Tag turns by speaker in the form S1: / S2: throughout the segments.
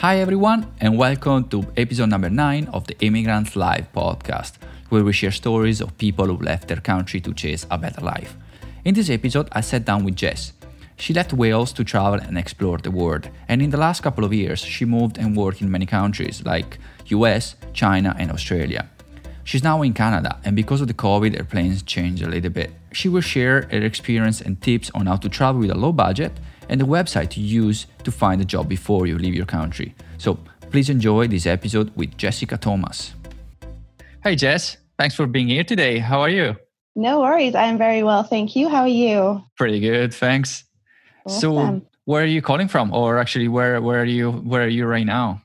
S1: Hi, everyone, and welcome to episode number nine of the Immigrants Live podcast, where we share stories of people who left their country to chase a better life. In this episode, I sat down with Jess. She left Wales to travel and explore the world, and in the last couple of years, she moved and worked in many countries like US, China, and Australia. She's now in Canada, and because of the COVID, her plans changed a little bit. She will share her experience and tips on how to travel with a low budget and the website to use to find a job before you leave your country. So please enjoy this episode with Jessica Thomas. Hey, Jess. Thanks for being here today. How are you?
S2: No worries. I'm very well. Thank you. How are you?
S1: Pretty good. Thanks. Awesome. So, where are you calling from? Or actually, where, where, are you, where are you right now?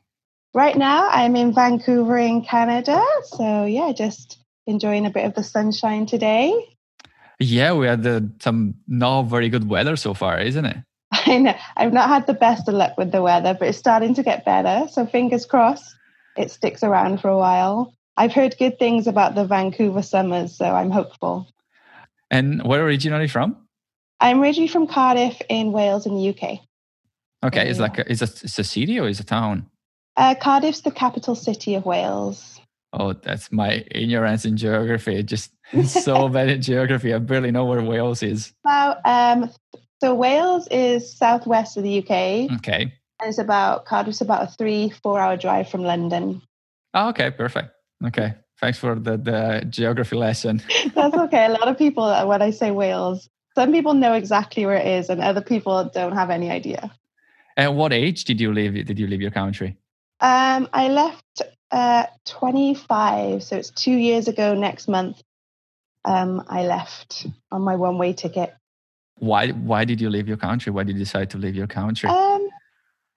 S2: Right now, I'm in Vancouver in Canada. So, yeah, just enjoying a bit of the sunshine today.
S1: Yeah, we had the, some not very good weather so far, isn't it?
S2: I know I've not had the best of luck with the weather, but it's starting to get better. So fingers crossed it sticks around for a while. I've heard good things about the Vancouver summers, so I'm hopeful.
S1: And where are you originally from?
S2: I'm originally from Cardiff in Wales in the UK.
S1: Okay, it's like a, is it it's a city or is a town?
S2: Uh, Cardiff's the capital city of Wales.
S1: Oh, that's my ignorance in geography. Just so bad in geography. I barely know where Wales is.
S2: About um, so Wales is southwest of the UK.
S1: Okay.
S2: And it's about Cardiff's about a three, four hour drive from London.
S1: Oh, okay, perfect. Okay. Thanks for the, the geography lesson.
S2: That's okay. A lot of people, uh, when I say Wales, some people know exactly where it is, and other people don't have any idea.
S1: At what age did you leave? Did you leave your country?
S2: Um, I left uh, 25, so it's two years ago next month. Um, I left on my one way ticket
S1: why why did you leave your country? Why did you decide to leave your country?
S2: Um,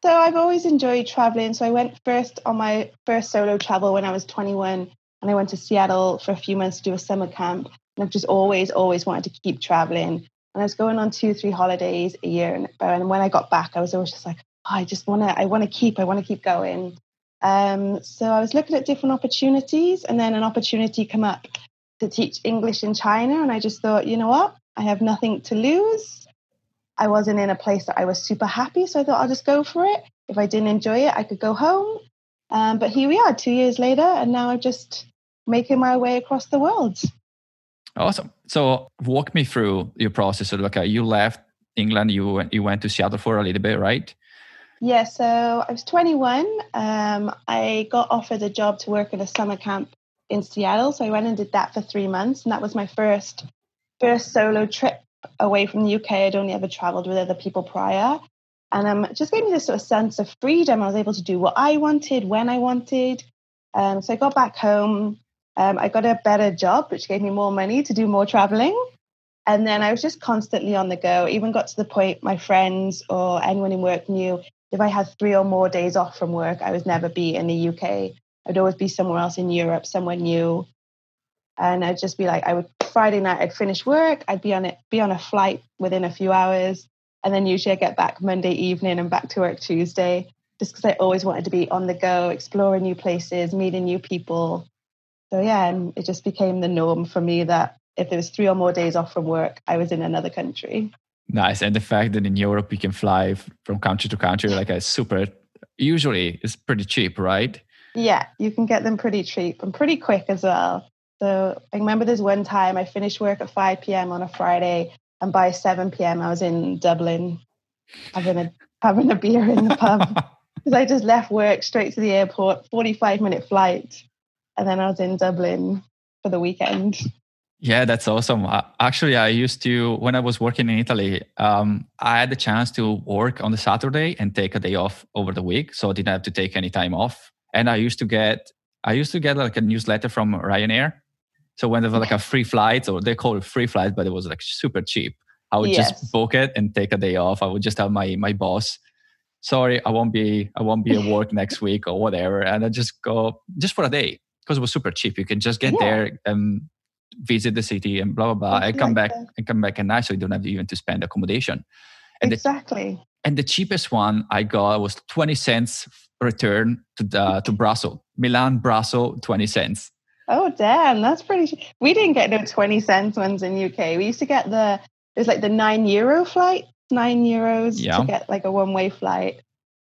S2: so I've always enjoyed traveling. So I went first on my first solo travel when I was 21, and I went to Seattle for a few months to do a summer camp. And I've just always always wanted to keep traveling. And I was going on two three holidays a year, and, when I got back, I was always just like, oh, I just want to I want to keep I want to keep going. Um, so I was looking at different opportunities, and then an opportunity came up to teach English in China, and I just thought, you know what, I have nothing to lose. I wasn't in a place that I was super happy, so I thought I'll just go for it. If I didn't enjoy it, I could go home. Um, but here we are, two years later, and now I'm just making my way across the world.
S1: Awesome. So, walk me through your process. So, okay, you left England, you went, you went to Seattle for a little bit, right?
S2: Yeah. So I was 21. Um, I got offered a job to work at a summer camp in Seattle, so I went and did that for three months, and that was my first first solo trip away from the UK. I'd only ever traveled with other people prior. And um, just gave me this sort of sense of freedom. I was able to do what I wanted when I wanted. Um, so I got back home. Um, I got a better job, which gave me more money to do more traveling. And then I was just constantly on the go. Even got to the point my friends or anyone in work knew if I had three or more days off from work, I would never be in the UK. I'd always be somewhere else in Europe, somewhere new. And I'd just be like, I would Friday night I'd finish work, I'd be on it, be on a flight within a few hours, and then usually I get back Monday evening and back to work Tuesday, just because I always wanted to be on the go, exploring new places, meeting new people. So yeah, and it just became the norm for me that if there was three or more days off from work, I was in another country.
S1: Nice, and the fact that in Europe you can fly from country to country like a super, usually is pretty cheap, right?
S2: Yeah, you can get them pretty cheap and pretty quick as well. So I remember there's one time I finished work at 5 p.m. on a Friday, and by 7 p.m. I was in Dublin having a having a beer in the pub because I just left work straight to the airport, 45 minute flight, and then I was in Dublin for the weekend.
S1: Yeah, that's awesome. Uh, actually, I used to when I was working in Italy. Um, I had the chance to work on the Saturday and take a day off over the week, so I didn't have to take any time off. And I used to get I used to get like a newsletter from Ryanair so when there was like a free flight, or they call it free flight, but it was like super cheap. I would yes. just book it and take a day off. I would just tell my my boss, "Sorry, I won't be I won't be at work next week or whatever," and I just go just for a day because it was super cheap. You can just get yeah. there and visit the city and blah blah blah. I come like back that. and come back at night, so you don't have to even to spend accommodation.
S2: And exactly.
S1: The, and the cheapest one I got was twenty cents return to the to Brussels, Milan Brussels, twenty cents.
S2: Oh damn, that's pretty. We didn't get no twenty cents ones in UK. We used to get the it was like the nine euro flight, nine euros yeah. to get like a one way flight.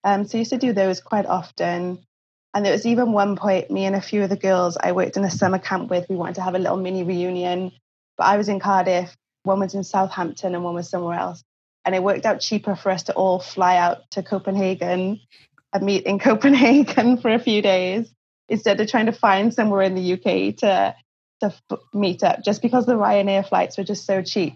S2: Um, so I used to do those quite often. And there was even one point, me and a few of the girls I worked in a summer camp with, we wanted to have a little mini reunion. But I was in Cardiff, one was in Southampton, and one was somewhere else. And it worked out cheaper for us to all fly out to Copenhagen and meet in Copenhagen for a few days instead of trying to find somewhere in the UK to to meet up, just because the Ryanair flights were just so cheap.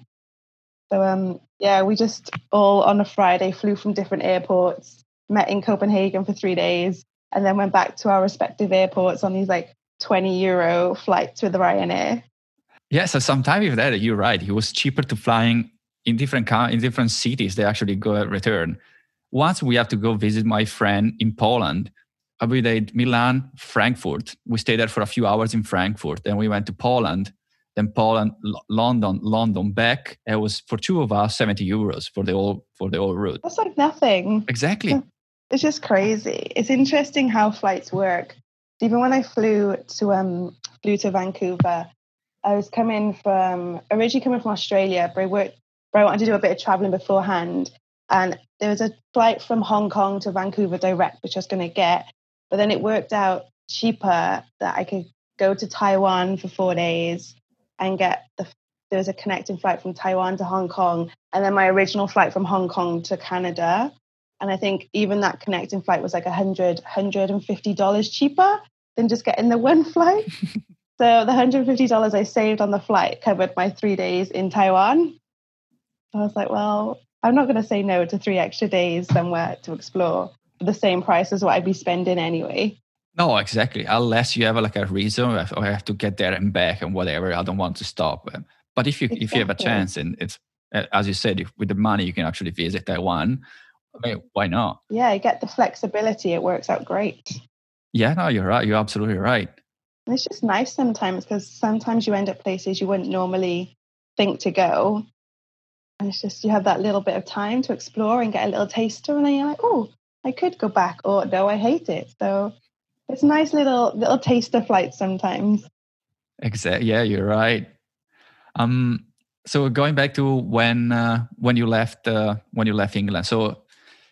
S2: So um, yeah, we just all on a Friday flew from different airports, met in Copenhagen for three days, and then went back to our respective airports on these like 20 euro flights with Ryanair.
S1: Yeah, so sometime with that, you're right. It was cheaper to flying in different in different cities. They actually go return. Once we have to go visit my friend in Poland. We did Milan, Frankfurt. We stayed there for a few hours in Frankfurt. Then we went to Poland, then Poland, L- London, London back. It was for two of us, 70 euros for the whole for the whole route.
S2: That's like nothing.
S1: Exactly.
S2: It's just crazy. It's interesting how flights work. Even when I flew to um flew to Vancouver, I was coming from originally coming from Australia, but I worked but I wanted to do a bit of traveling beforehand. And there was a flight from Hong Kong to Vancouver direct, which I was going to get. But then it worked out cheaper that I could go to Taiwan for four days and get the there was a connecting flight from Taiwan to Hong Kong, and then my original flight from Hong Kong to Canada. And I think even that connecting flight was like a hundred, hundred and fifty dollars cheaper than just getting the one flight. so the hundred and fifty dollars I saved on the flight covered my three days in Taiwan. I was like, well, I'm not going to say no to three extra days somewhere to explore the same price as what I'd be spending anyway.
S1: No, exactly. Unless you have like a reason, or I have to get there and back and whatever. I don't want to stop. But if you exactly. if you have a chance and it's as you said, if, with the money you can actually visit Taiwan. I mean, why not?
S2: Yeah, you get the flexibility. It works out great.
S1: Yeah, no, you're right. You're absolutely right.
S2: And it's just nice sometimes because sometimes you end up places you wouldn't normally think to go, and it's just you have that little bit of time to explore and get a little taster, and then you're like, oh, I could go back, or no, I hate it. So it's nice little little taster flights sometimes.
S1: Exactly. Yeah, you're right. Um. So going back to when uh, when you left uh, when you left England. So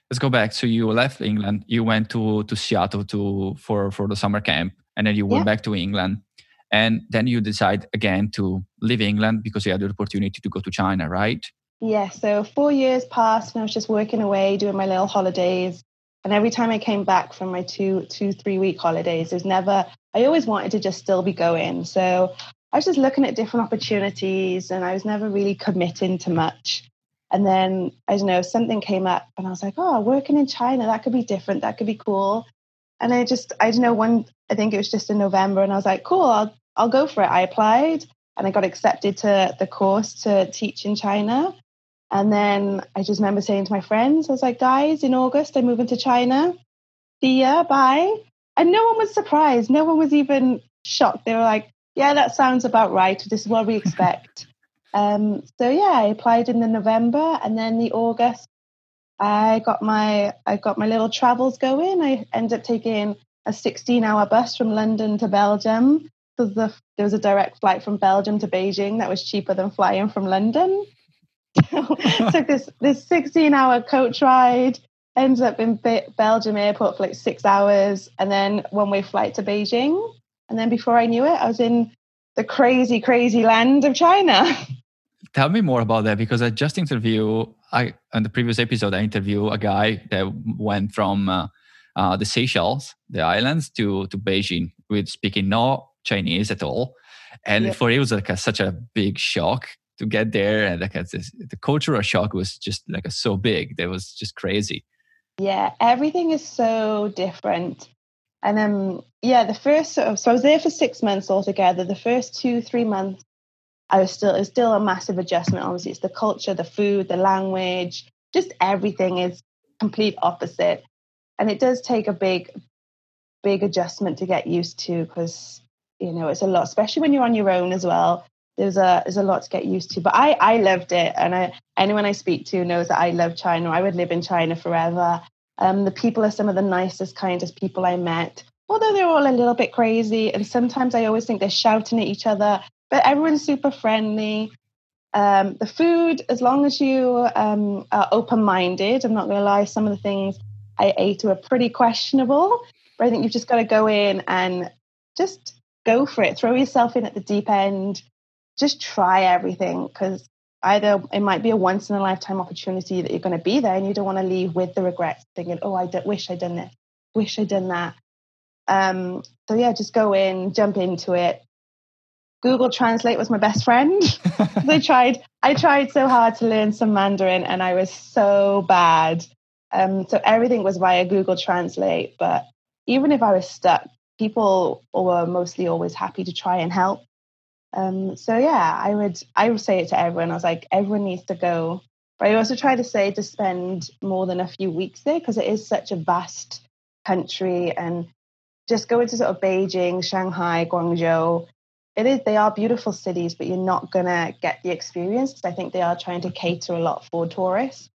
S1: let's go back. So you left England. You went to to Seattle to for for the summer camp, and then you went yeah. back to England. And then you decide again to leave England because you had the opportunity to go to China, right?
S2: Yeah, so four years passed and I was just working away, doing my little holidays. And every time I came back from my two, two, three week holidays, there's never, I always wanted to just still be going. So I was just looking at different opportunities and I was never really committing to much. And then, I don't know, something came up and I was like, oh, working in China, that could be different. That could be cool. And I just, I don't know, one, I think it was just in November and I was like, cool, I'll, I'll go for it. I applied and I got accepted to the course to teach in China. And then I just remember saying to my friends, I was like, guys, in August, I'm moving to China. See ya, bye. And no one was surprised. No one was even shocked. They were like, yeah, that sounds about right. This is what we expect. um, so yeah, I applied in the November and then the August, I got my I got my little travels going. I ended up taking a 16 hour bus from London to Belgium because the, there was a direct flight from Belgium to Beijing that was cheaper than flying from London. took this this 16 hour coach ride ends up in Be- belgium airport for like six hours and then one way flight to beijing. And then before i knew it i was in the crazy crazy land of china.
S1: Tell me more about that because i just interviewed i on the previous episode i interviewed a guy that went from uh, uh, the seychelles the islands to to beijing with speaking no chinese at all. And yeah. for it was like a, such a big shock to get there and like this, the cultural shock was just like so big that was just crazy.
S2: Yeah everything is so different. And um yeah the first sort of so i was there for six months altogether. The first two three months i was still it was still a massive adjustment obviously. It's the culture the food the language just everything is complete opposite. And it does take a big big adjustment to get used to because you know it's a lot especially when you're on your own as well there's a there's a lot to get used to. But I I loved it, and I anyone I speak to knows that I love China. I would live in China forever. Um, the people are some of the nicest, kindest people I met. Although they're all a little bit crazy, and sometimes I always think they're shouting at each other. But everyone's super friendly. Um, the food, as long as you um, are open-minded, I'm not going to lie. Some of the things I ate were pretty questionable. But I think you've just got to go in and just go for it. Throw yourself in at the deep end. Just try everything because either it might be a once in a lifetime opportunity that you're going to be there and you don't want to leave with the regrets thinking, oh, I wish I'd done this, wish I'd done that. Um, so yeah, just go in, jump into it. Google Translate was my best friend. I tried, I tried so hard to learn some Mandarin, and I was so bad. Um, so everything was via Google Translate. But even if I was stuck, people were mostly always happy to try and help. Um, so yeah, I would I would say it to everyone. I was like, everyone needs to go. But I also try to say to spend more than a few weeks there because it is such a vast country and just go into sort of Beijing, Shanghai, Guangzhou. It is they are beautiful cities, but you're not gonna get the experience because I think they are trying to cater a lot for tourists.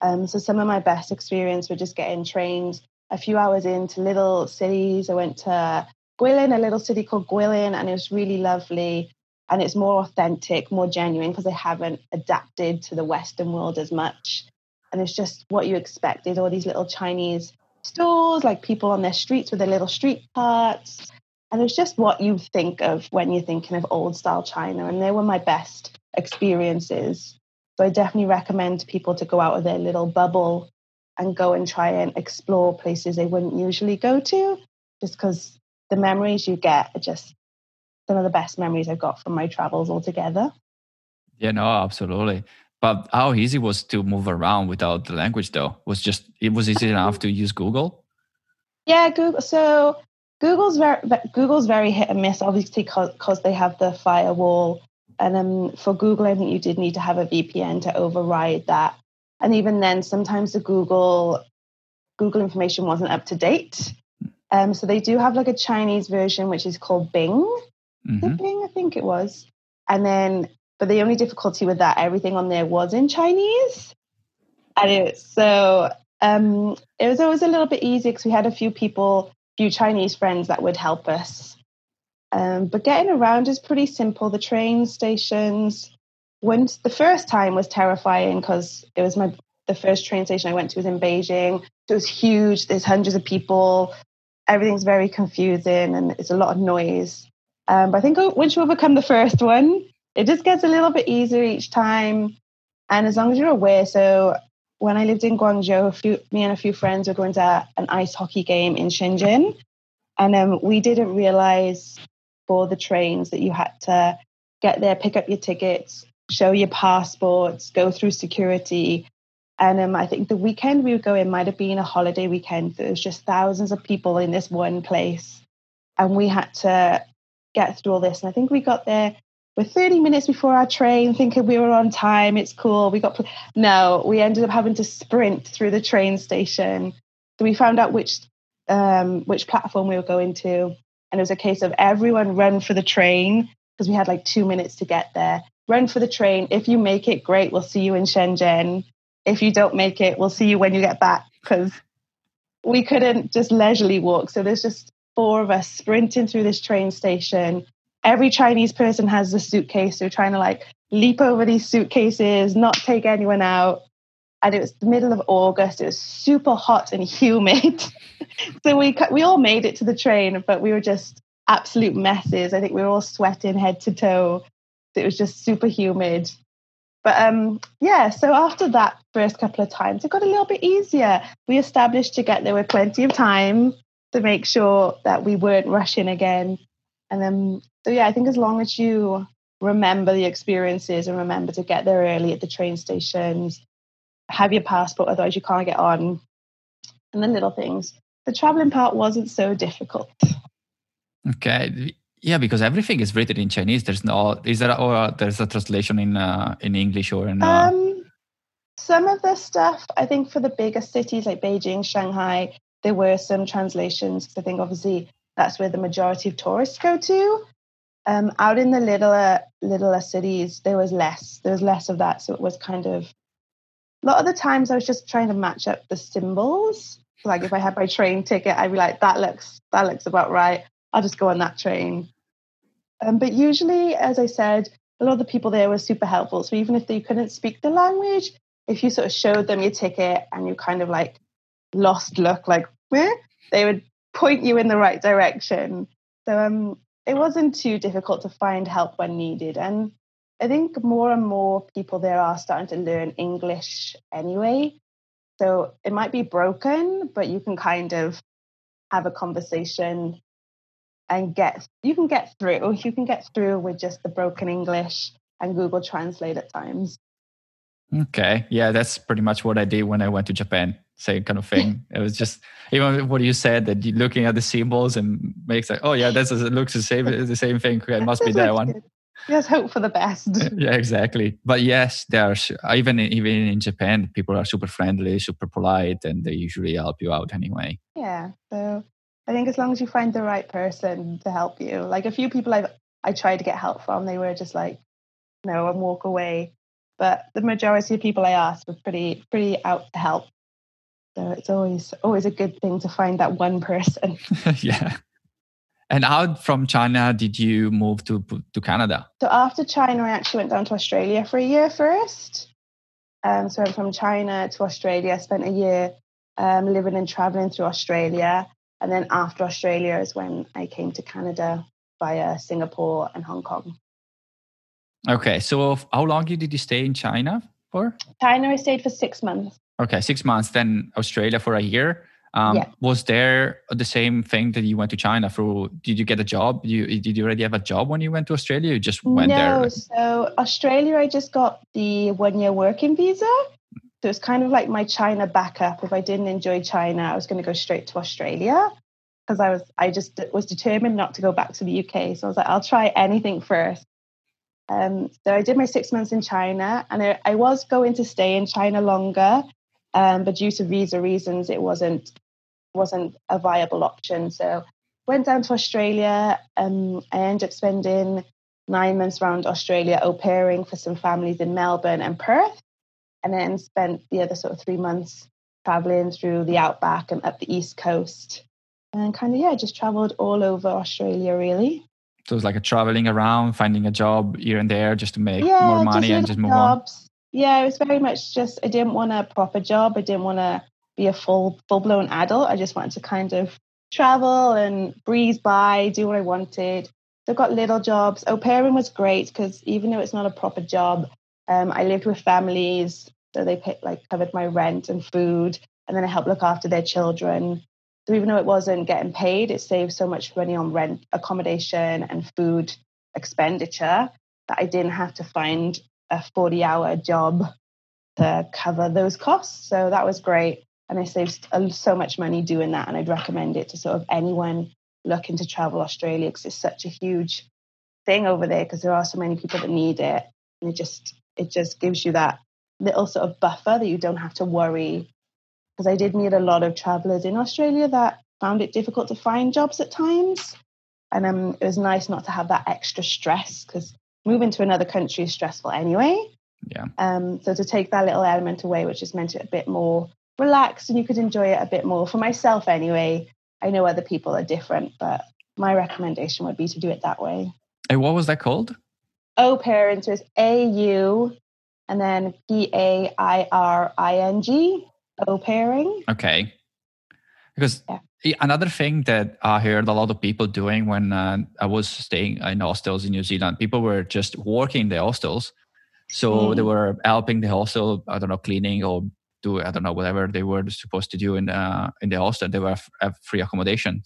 S2: Um, so some of my best experience were just getting trains a few hours into little cities. I went to Guilin, a little city called Guilin, and it was really lovely. And it's more authentic, more genuine because they haven't adapted to the Western world as much. And it's just what you expected all these little Chinese stores, like people on their streets with their little street carts. And it's just what you think of when you're thinking of old style China. And they were my best experiences. So I definitely recommend people to go out of their little bubble and go and try and explore places they wouldn't usually go to, just because the memories you get are just some of the best memories I've got from my travels altogether.
S1: Yeah, no, absolutely. But how easy was to move around without the language though? Was just it was easy enough to use Google?
S2: Yeah, Google. So Google's very Google's very hit and miss, obviously, because they have the firewall. And um, for Google, I think you did need to have a VPN to override that. And even then, sometimes the Google Google information wasn't up to date. Um, so they do have like a Chinese version, which is called Bing. Mm-hmm. Bing, I think it was. And then, but the only difficulty with that, everything on there was in Chinese. And it, so um, it was always a little bit easier because we had a few people, few Chinese friends that would help us. Um, but getting around is pretty simple. The train stations, once the first time was terrifying because it was my the first train station I went to was in Beijing. It was huge. There's hundreds of people everything's very confusing and it's a lot of noise. Um, but I think once you overcome the first one, it just gets a little bit easier each time. And as long as you're aware, so when I lived in Guangzhou, few, me and a few friends were going to an ice hockey game in Shenzhen, and um, we didn't realize for the trains that you had to get there, pick up your tickets, show your passports, go through security, and um, I think the weekend we would go in might have been a holiday weekend. There was just thousands of people in this one place. And we had to get through all this. And I think we got there with 30 minutes before our train, thinking we were on time. It's cool. We got, no, we ended up having to sprint through the train station. So we found out which, um, which platform we were going to. And it was a case of everyone run for the train because we had like two minutes to get there. Run for the train. If you make it, great. We'll see you in Shenzhen if you don't make it, we'll see you when you get back because we couldn't just leisurely walk. So there's just four of us sprinting through this train station. Every Chinese person has a suitcase. So we're trying to like leap over these suitcases, not take anyone out. And it was the middle of August. It was super hot and humid. so we we all made it to the train, but we were just absolute messes. I think we were all sweating head to toe. It was just super humid. But um, yeah, so after that first couple of times, it got a little bit easier. We established to get there with plenty of time to make sure that we weren't rushing again. And then, so yeah, I think as long as you remember the experiences and remember to get there early at the train stations, have your passport, otherwise you can't get on, and the little things. The traveling part wasn't so difficult.
S1: Okay. Yeah, because everything is written in Chinese. There's no is there or there's a translation in uh, in English or in. Uh... Um,
S2: some of the stuff I think for the bigger cities like Beijing, Shanghai, there were some translations. I think obviously that's where the majority of tourists go to. Um, out in the littler littler cities, there was less. There was less of that, so it was kind of a lot of the times I was just trying to match up the symbols. Like if I had my train ticket, I'd be like, that looks that looks about right. I'll just go on that train. Um, but usually, as I said, a lot of the people there were super helpful. So even if they couldn't speak the language, if you sort of showed them your ticket and you kind of like lost look, like Meh? they would point you in the right direction. So um, it wasn't too difficult to find help when needed, and I think more and more people there are starting to learn English anyway. So it might be broken, but you can kind of have a conversation and get you can get through. You can get through with just the broken English and Google Translate at times.
S1: Okay. Yeah, that's pretty much what I did when I went to Japan. Same kind of thing. it was just even what you said that you're looking at the symbols and makes like, oh yeah, that's it looks the same the same thing. Okay, it must be that one.
S2: Yes, hope for the best.
S1: yeah, exactly. But yes, there's even even in Japan, people are super friendly, super polite, and they usually help you out anyway.
S2: Yeah. So I think as long as you find the right person to help you, like a few people I've I tried to get help from, they were just like, no, and walk away. But the majority of people I asked were pretty pretty out to help. So it's always always a good thing to find that one person.
S1: yeah. And how from China did you move to to Canada?
S2: So after China, I actually went down to Australia for a year first. Um, so I went from China to Australia. I spent a year um, living and traveling through Australia, and then after Australia is when I came to Canada via Singapore and Hong Kong.
S1: Okay, so how long did you stay in China for?
S2: China, I stayed for six months.
S1: Okay, six months. Then Australia for a year. Um, yeah. Was there the same thing that you went to China for? Did you get a job? Did you, did you already have a job when you went to Australia? You just went
S2: no,
S1: there?
S2: No, so Australia, I just got the one year working visa. So it's kind of like my China backup. If I didn't enjoy China, I was going to go straight to Australia because I was I just was determined not to go back to the UK. So I was like, I'll try anything first. Um, so I did my six months in China, and I, I was going to stay in China longer, um, but due to visa reasons, it wasn't wasn't a viable option. So went down to Australia. Um, I ended up spending nine months around Australia, au pairing for some families in Melbourne and Perth, and then spent the other sort of three months traveling through the outback and up the east coast, and kind of yeah, just traveled all over Australia really.
S1: So it's like a traveling around, finding a job here and there just to make yeah, more money just and just move jobs. on.
S2: Yeah, it was very much just I didn't want a proper job. I didn't want to be a full full blown adult. I just wanted to kind of travel and breeze by, do what I wanted. So I got little jobs. Au pairing was great because even though it's not a proper job, um, I lived with families, so they like covered my rent and food, and then I helped look after their children. So even though it wasn't getting paid, it saved so much money on rent, accommodation, and food expenditure that I didn't have to find a 40 hour job to cover those costs. So that was great. And I saved so much money doing that. And I'd recommend it to sort of anyone looking to travel Australia because it's such a huge thing over there because there are so many people that need it. And it just, it just gives you that little sort of buffer that you don't have to worry because I did meet a lot of travelers in Australia that found it difficult to find jobs at times. And um, it was nice not to have that extra stress because moving to another country is stressful anyway.
S1: Yeah.
S2: Um, so to take that little element away, which just meant it a bit more relaxed and you could enjoy it a bit more. For myself, anyway, I know other people are different, but my recommendation would be to do it that way.
S1: And what was that called?
S2: Au pairing. So it's A U and then P A I R I N G au pairing.
S1: Okay. Because yeah. another thing that I heard a lot of people doing when uh, I was staying in hostels in New Zealand, people were just working the hostels. So mm. they were helping the hostel, I don't know, cleaning or do, I don't know, whatever they were supposed to do in, uh, in the hostel. They were have free accommodation.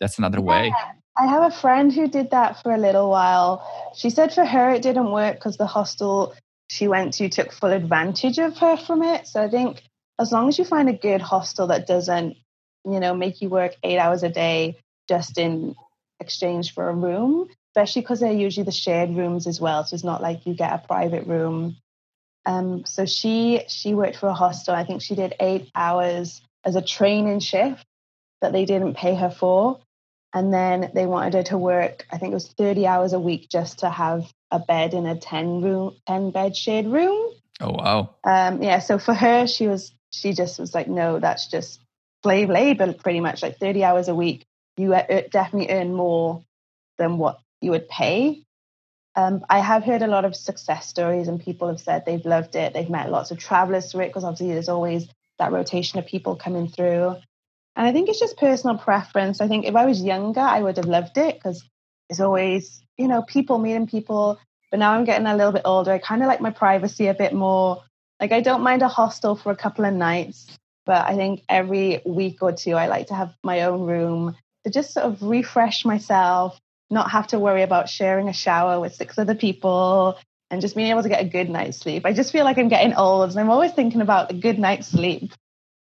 S1: That's another yeah. way.
S2: I have a friend who did that for a little while. She said for her it didn't work because the hostel she went to took full advantage of her from it. So I think as long as you find a good hostel that doesn't, you know, make you work eight hours a day just in exchange for a room, especially because they're usually the shared rooms as well. So it's not like you get a private room. Um, so she she worked for a hostel. I think she did eight hours as a training shift that they didn't pay her for. And then they wanted her to work, I think it was 30 hours a week just to have a bed in a 10 room, 10 bed shared room.
S1: Oh, wow.
S2: Um, yeah. So for her, she was she just was like, no, that's just slave labor, pretty much like 30 hours a week. You definitely earn more than what you would pay. Um, I have heard a lot of success stories, and people have said they've loved it. They've met lots of travelers through it because obviously there's always that rotation of people coming through. And I think it's just personal preference. I think if I was younger, I would have loved it because it's always, you know, people meeting people. But now I'm getting a little bit older. I kind of like my privacy a bit more. Like I don't mind a hostel for a couple of nights, but I think every week or two I like to have my own room to just sort of refresh myself, not have to worry about sharing a shower with six other people and just being able to get a good night's sleep. I just feel like I'm getting old and I'm always thinking about a good night's sleep.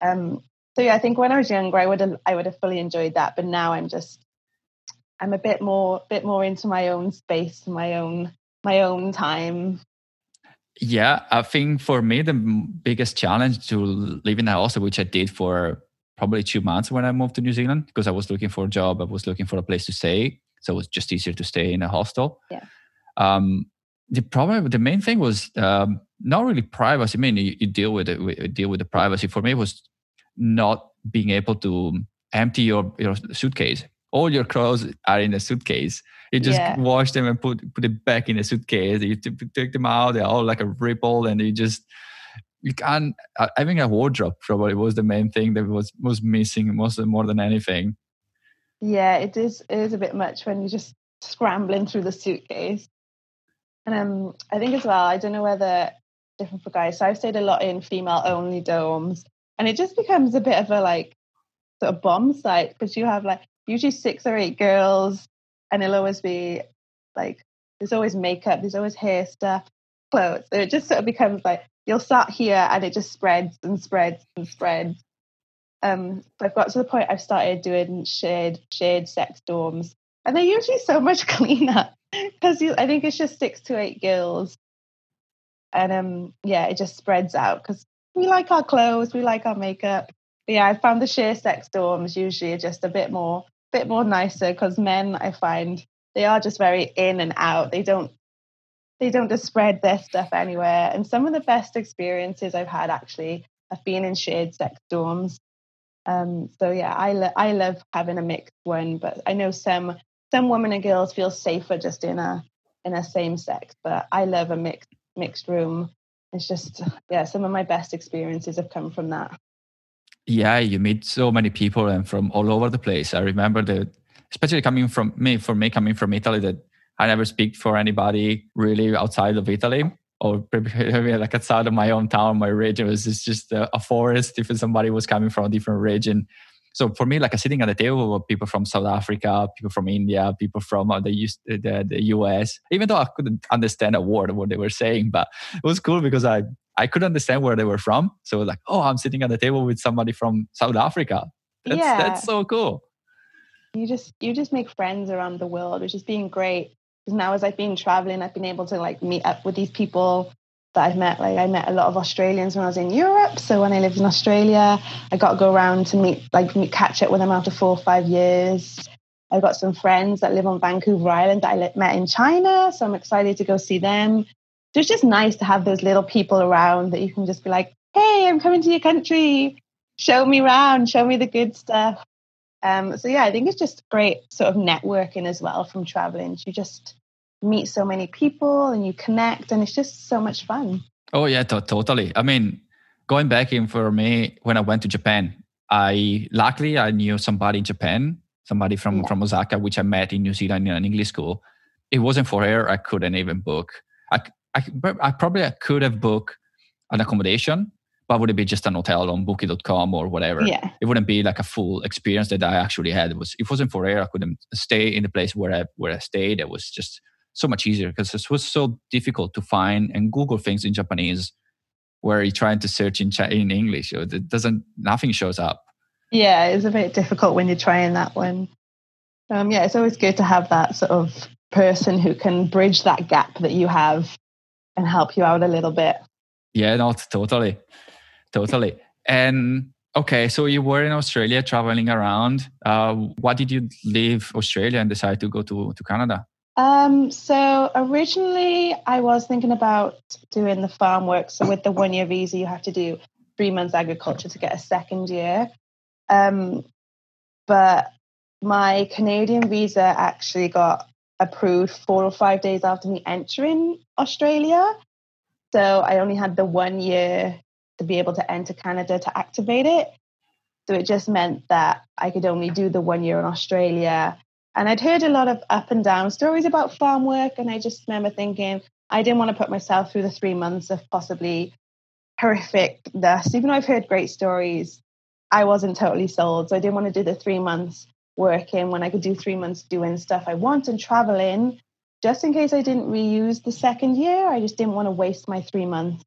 S2: Um, so yeah, I think when I was younger, I would have I would have fully enjoyed that, but now I'm just I'm a bit more bit more into my own space, my own my own time.
S1: Yeah, I think for me the biggest challenge to live in a hostel, which I did for probably two months when I moved to New Zealand, because I was looking for a job, I was looking for a place to stay, so it was just easier to stay in a hostel.
S2: Yeah.
S1: Um, the problem, the main thing was um, not really privacy. I mean, you, you deal with it, you deal with the privacy. For me, was not being able to empty your your suitcase. All your clothes are in a suitcase. You just yeah. wash them and put put it back in a suitcase. You t- take them out; they're all like a ripple, and you just you can't. Uh, having a wardrobe probably was the main thing that was was missing most more than anything.
S2: Yeah, it is. It is a bit much when you're just scrambling through the suitcase. And um, I think as well, I don't know whether different for guys. So I've stayed a lot in female only dorms, and it just becomes a bit of a like sort of bomb site because you have like usually six or eight girls, and it'll always be like there's always makeup, there's always hair stuff, clothes. So it just sort of becomes like you'll start here and it just spreads and spreads and spreads. Um, I've got to the point I've started doing shared shared sex dorms, and they're usually so much cleaner because I think it's just six to eight girls, and um, yeah, it just spreads out because we like our clothes, we like our makeup. But yeah, I found the sheer sex dorms usually are just a bit more, bit more nicer because men, I find they are just very in and out. They don't, they don't just spread their stuff anywhere. And some of the best experiences I've had actually have been in shared sex dorms. Um, so yeah, I lo- I love having a mixed one, but I know some some women and girls feel safer just in a in a same sex, but I love a mixed mixed room. It's just yeah, some of my best experiences have come from that.
S1: Yeah, you meet so many people and from all over the place. I remember that, especially coming from me, for me coming from Italy, that I never speak for anybody really outside of Italy or like outside of my own town, my region. It was just a, a forest. If somebody was coming from a different region, so for me, like sitting at the table with people from South Africa, people from India, people from uh, the, the, the US, even though I couldn't understand a word of what they were saying, but it was cool because I, I could understand where they were from. So like, oh, I'm sitting at the table with somebody from South Africa. That's, yeah. that's so cool.
S2: You just, you just make friends around the world, which is being great. Because now as I've been traveling, I've been able to like meet up with these people that I've met. Like I met a lot of Australians when I was in Europe. So when I lived in Australia, I got to go around to meet, like meet, catch up with them after four or five years. I've got some friends that live on Vancouver Island that I met in China. So I'm excited to go see them. So it's just nice to have those little people around that you can just be like, hey, I'm coming to your country. Show me around, show me the good stuff. Um, so yeah, I think it's just great sort of networking as well from traveling. You just meet so many people and you connect and it's just so much fun.
S1: Oh yeah to- totally. I mean going back in for me when i went to japan i luckily i knew somebody in japan somebody from yeah. from osaka which i met in new zealand in an english school. It wasn't for her i couldn't even book. I, I, I probably I could have booked an accommodation but would it be just an hotel on booking.com or whatever.
S2: Yeah.
S1: it wouldn't be like a full experience that i actually had. It was it wasn't for her. I couldn't stay in the place where i where i stayed. It was just so much easier because it was so difficult to find and Google things in Japanese where you're trying to search in in English. It doesn't nothing shows up.
S2: Yeah, it's a bit difficult when you're trying that one. Um, yeah, it's always good to have that sort of person who can bridge that gap that you have and help you out a little bit.
S1: Yeah, not totally, totally. And okay, so you were in Australia traveling around. Uh, why did you leave Australia and decide to go to to Canada?
S2: Um, so originally I was thinking about doing the farm work. So with the one year visa, you have to do three months agriculture to get a second year. Um, but my Canadian visa actually got approved four or five days after me entering Australia. So I only had the one year to be able to enter Canada to activate it. So it just meant that I could only do the one year in Australia. And I'd heard a lot of up and down stories about farm work. And I just remember thinking, I didn't want to put myself through the three months of possibly horrific dust. Even though I've heard great stories, I wasn't totally sold. So I didn't want to do the three months working when I could do three months doing stuff I want and traveling. Just in case I didn't reuse the second year, I just didn't want to waste my three months.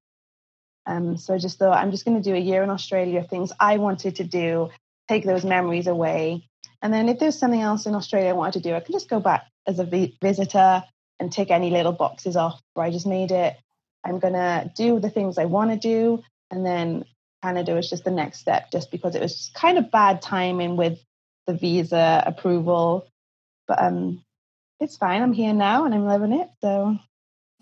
S2: Um, so I just thought I'm just going to do a year in Australia, things I wanted to do, take those memories away. And then if there's something else in Australia I wanted to do, I can just go back as a vi- visitor and tick any little boxes off where I just made it. I'm going to do the things I want to do. And then Canada was just the next step, just because it was kind of bad timing with the visa approval. But um, it's fine. I'm here now and I'm loving it. So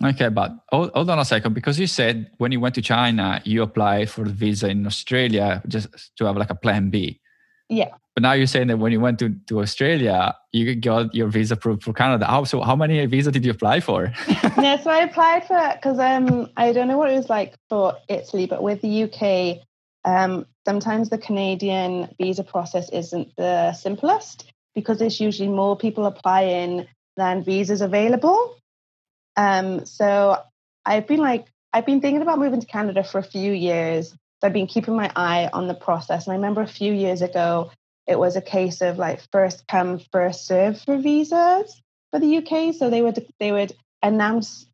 S1: Okay, but hold, hold, on a second because you said when you went to China, you applied for the visa in Australia just to have like a plan B.
S2: Yeah.
S1: But now you're saying that when you went to, to Australia, you got your visa approved for Canada. How so? How many visa did you apply for?
S2: yeah, so I applied for because um I don't know what it was like for Italy, but with the UK, um sometimes the Canadian visa process isn't the simplest because there's usually more people applying than visas available. Um, so I've been like, I've been thinking about moving to Canada for a few years. So I've been keeping my eye on the process. And I remember a few years ago, it was a case of like first come, first serve for visas for the UK. So they would they would announce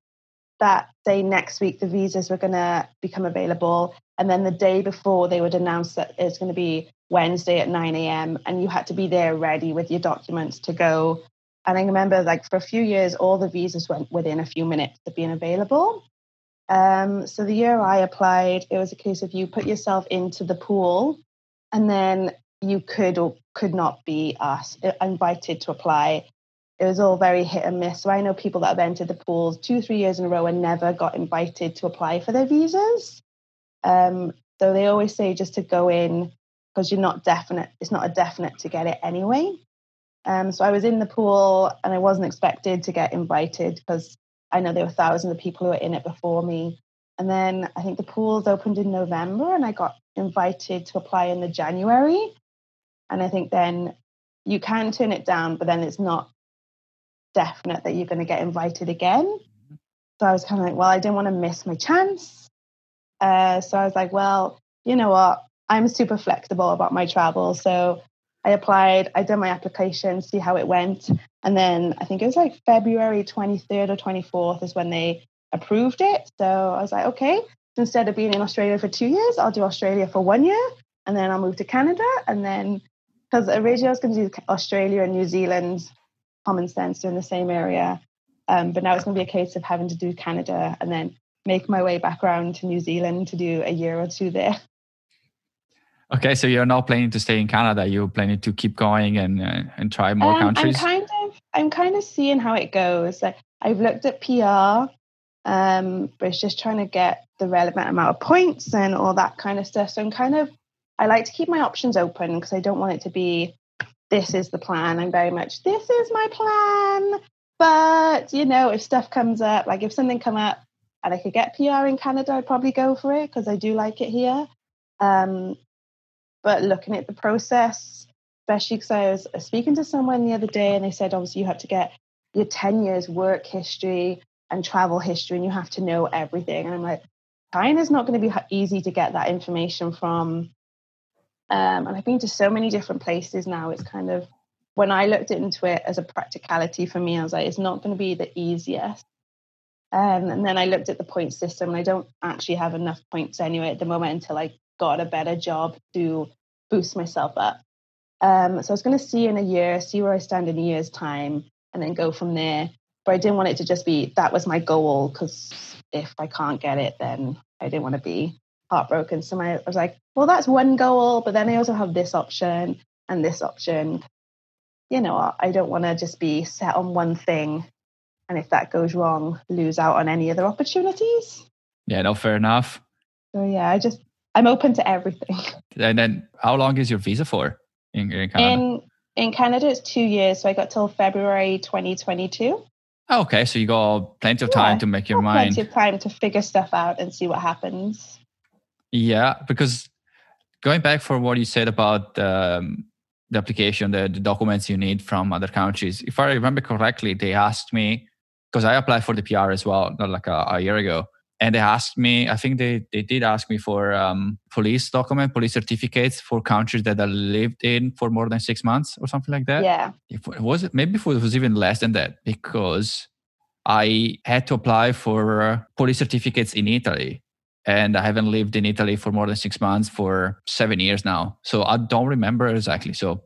S2: that say next week the visas were going to become available, and then the day before they would announce that it's going to be Wednesday at 9 a.m. and you had to be there ready with your documents to go and I remember, like, for a few years, all the visas went within a few minutes of being available. Um, so the year I applied, it was a case of you put yourself into the pool, and then you could or could not be asked, uh, invited to apply. It was all very hit and miss. So I know people that have entered the pools two, three years in a row and never got invited to apply for their visas. Um, so they always say just to go in because you're not definite. It's not a definite to get it anyway. Um, so I was in the pool and I wasn't expected to get invited because I know there were thousands of people who were in it before me. And then I think the pools opened in November and I got invited to apply in the January. And I think then you can turn it down, but then it's not definite that you're going to get invited again. So I was kind of like, well, I didn't want to miss my chance. Uh, so I was like, well, you know what? I'm super flexible about my travel. So I applied, I did my application, see how it went. And then I think it was like February 23rd or 24th is when they approved it. So I was like, okay, instead of being in Australia for two years, I'll do Australia for one year and then I'll move to Canada. And then, because originally I was going to do Australia and New Zealand, common sense, in the same area. Um, but now it's going to be a case of having to do Canada and then make my way back around to New Zealand to do a year or two there.
S1: Okay, so you're not planning to stay in Canada. You're planning to keep going and uh, and try more um, countries.
S2: I'm kind of I'm kind of seeing how it goes. Like I've looked at PR, um, but it's just trying to get the relevant amount of points and all that kind of stuff. So I'm kind of I like to keep my options open because I don't want it to be this is the plan. I'm very much this is my plan. But you know, if stuff comes up, like if something come up and I could get PR in Canada, I'd probably go for it because I do like it here. Um, but looking at the process, especially because I was speaking to someone the other day and they said, obviously, you have to get your 10 years work history and travel history and you have to know everything. And I'm like, China's not going to be easy to get that information from. Um, and I've been to so many different places now. It's kind of, when I looked into it as a practicality for me, I was like, it's not going to be the easiest. Um, and then I looked at the point system, and I don't actually have enough points anyway at the moment until I got a better job to boost myself up. Um, so I was going to see in a year, see where I stand in a year's time, and then go from there. But I didn't want it to just be that was my goal because if I can't get it, then I didn't want to be heartbroken. So my, I was like, well, that's one goal, but then I also have this option and this option. You know, I don't want to just be set on one thing. And if that goes wrong, lose out on any other opportunities.
S1: Yeah, no, fair enough.
S2: So yeah, I just I'm open to everything.
S1: And then, how long is your visa for in, in Canada?
S2: In in Canada, it's two years, so I got till February 2022.
S1: okay, so you got plenty of time yeah, to make your mind.
S2: Plenty of time to figure stuff out and see what happens.
S1: Yeah, because going back for what you said about um, the application, the, the documents you need from other countries, if I remember correctly, they asked me because I applied for the PR as well, not like a, a year ago and they asked me i think they, they did ask me for um, police document police certificates for countries that i lived in for more than six months or something like that.
S2: Yeah.
S1: If, was it maybe it was even less than that because i had to apply for police certificates in italy and i haven't lived in italy for more than six months for seven years now so i don't remember exactly so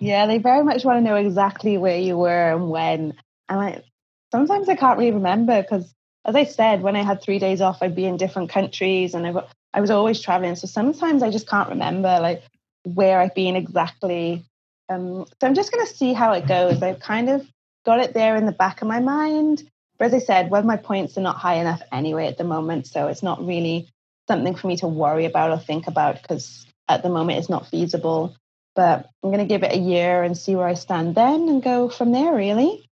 S2: yeah they very much want to know exactly where you were and when and I, sometimes i can't really remember because as I said, when I had three days off, I'd be in different countries and I, I was always traveling. So sometimes I just can't remember like where I've been exactly. Um, so I'm just going to see how it goes. I've kind of got it there in the back of my mind. But as I said, well, my points are not high enough anyway at the moment. So it's not really something for me to worry about or think about because at the moment it's not feasible. But I'm going to give it a year and see where I stand then and go from there, really.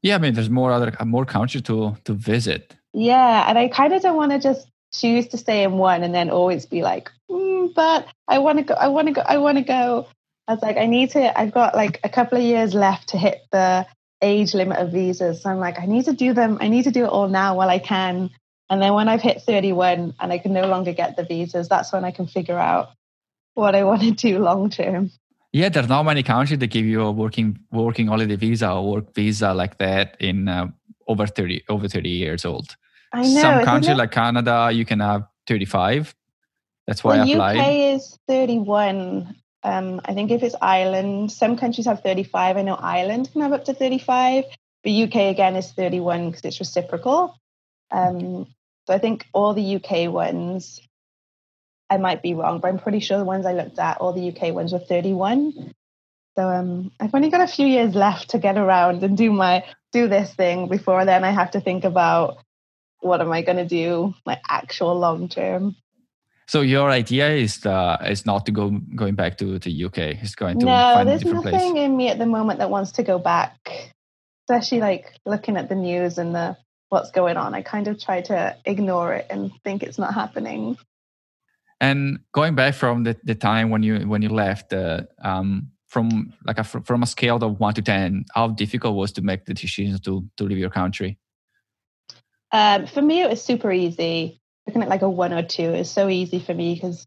S1: Yeah, I mean, there's more other more countries to to visit.
S2: Yeah, and I kind of don't want to just choose to stay in one and then always be like, mm, but I want to go, I want to go, I want to go. I was like, I need to. I've got like a couple of years left to hit the age limit of visas. So I'm like, I need to do them. I need to do it all now while I can. And then when I've hit 31 and I can no longer get the visas, that's when I can figure out what I want to do long term.
S1: Yeah, there's not many countries that give you a working working holiday visa or work visa like that in uh, over 30 over 30 years old.
S2: I know.
S1: Some countries like Canada, you can have 35. That's why
S2: well,
S1: I applied.
S2: UK is 31. Um, I think if it's Ireland, some countries have 35. I know Ireland can have up to 35, but UK again is 31 because it's reciprocal. Um, so I think all the UK ones I might be wrong, but I'm pretty sure the ones I looked at, all the UK ones were 31. So um, I've only got a few years left to get around and do my do this thing before then I have to think about what am I going to do, my actual long term.
S1: So your idea is uh, is not to go going back to the UK. It's going to
S2: no.
S1: Find
S2: there's
S1: a
S2: nothing
S1: place.
S2: in me at the moment that wants to go back, especially like looking at the news and the what's going on. I kind of try to ignore it and think it's not happening.
S1: And going back from the, the time when you when you left, uh, um, from like a, from a scale of one to ten, how difficult was to make the decision to to leave your country?
S2: Um, for me, it was super easy. Looking at like a one or two is so easy for me because